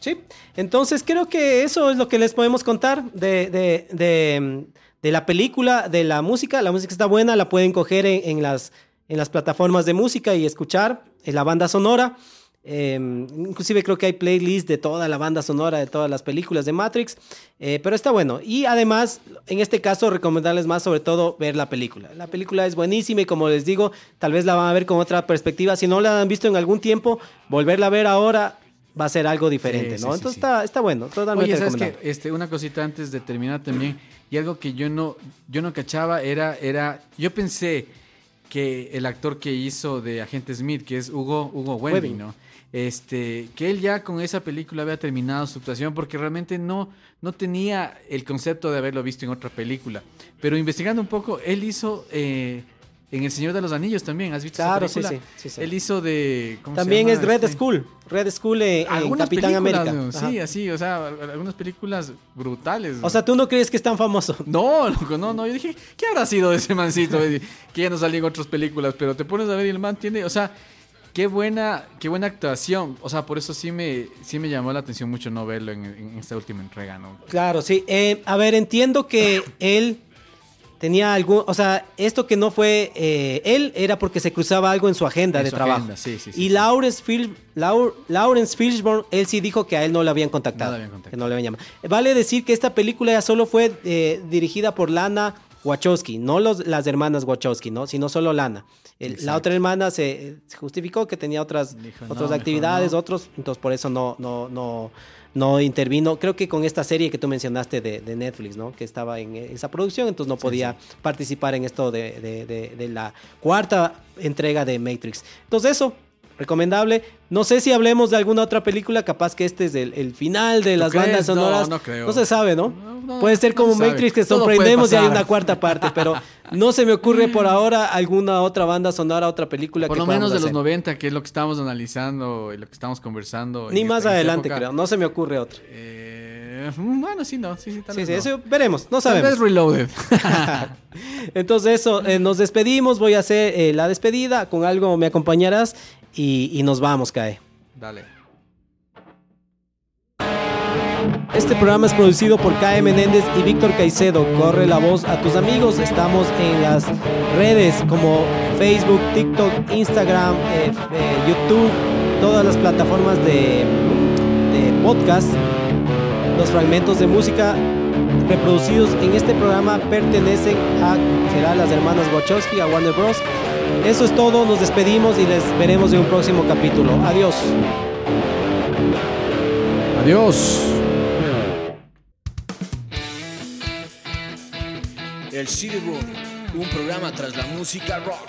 Sí, entonces creo que eso es lo que les podemos contar de, de, de, de la película, de la música. La música está buena, la pueden coger en, en las, en las plataformas de música y escuchar en la banda sonora. Eh, inclusive creo que hay playlists de toda la banda sonora de todas las películas de Matrix, eh, pero está bueno. Y además, en este caso, recomendarles más sobre todo ver la película. La película es buenísima y como les digo, tal vez la van a ver con otra perspectiva. Si no la han visto en algún tiempo, volverla a ver ahora va a ser algo diferente, Sí, ¿no? sí, Entonces sí. Está, está bueno, totalmente Oye, ¿sabes recomendable. qué? Este, una cosita antes de terminar también, y algo que yo no, yo no cachaba era, era, yo pensé que el actor que hizo de Agente Smith, que es Hugo, Hugo Webbing, Webbing. ¿no? Este, que él ya con esa película había terminado su actuación porque realmente no, no tenía el concepto de haberlo visto en otra película. Pero investigando un poco, él hizo eh, en El Señor de los Anillos también, ¿has visto Claro, esa película? sí, sí, sí. Él hizo de... ¿cómo se También llama? es Red Este- School, Red School en, en Capitán América. Sí, así, o sea, al- algunas películas brutales. O sea, tú no crees que es tan famoso. no, loco, no, no. Yo dije, ¿qué habrá sido de ese mancito? que ya no salía en otras películas, pero te pones a ver y el man tiene, o sea, qué buena, qué buena actuación. O sea, por eso sí me, sí me llamó la atención mucho no verlo en, en esta última entrega, ¿no? Claro, sí. Eh, a ver, entiendo que él tenía algún, o sea, esto que no fue eh, él era porque se cruzaba algo en su agenda En de su trabajo. agenda, sí, sí, sí, y. Lawrence, Fil- Lau- Lawrence Fishburne, él sí dijo que a él no le habían contactado. No habían contactado. Que no le habían llamado. Vale decir que esta película ya solo fue eh, dirigida por Lana Wachowski, no los, las hermanas Wachowski, ¿no? Sino solo Lana. El- la otra hermana se, se justificó que tenía otras, Dijo, otras actividades, no. otros, entonces por eso no, no, no, no intervino. Creo que con esta serie que tú mencionaste de, de Netflix, ¿no? Que estaba en esa producción, entonces no podía participar en esto de, de- de- de la cuarta entrega de Matrix. Entonces eso, recomendable. No sé si hablemos de alguna otra película, capaz que este es el, el final de ¿Tú las bandas No, sonoras. no creo. se sabe, ¿no? No, no, puede ser no como. Matrix que sorprendemos y hay una cuarta parte, pero no se me ocurre por ahora alguna otra banda sonora, otra película Por que lo menos de los hacer. 90, que es lo que estamos analizando y lo que estamos conversando. Ni más adelante, época. creo. No se me ocurre otra. Eh, bueno, sí, no. Sí, sí, tal Sí, vez sí, no. eso veremos, no Tal sabemos. vez Reloaded. Entonces eso, eh, nos despedimos, voy a hacer eh, la despedida, con algo me acompañarás y, y nos vamos, Cae. Dale. Este programa es producido por Cae Menéndez y Víctor Caicedo. Corre la voz a tus amigos. Estamos en las redes como Facebook, TikTok, Instagram, eh, eh, YouTube, todas las plataformas de, de podcast. Los fragmentos de música reproducidos en este programa pertenecen a será las hermanas Wachowski, a Warner Bros. Eso es todo, nos despedimos y les veremos en un próximo capítulo. Adiós. Adiós. El CD Room, un programa tras la música rock.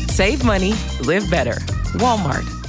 Save money, live better. Walmart.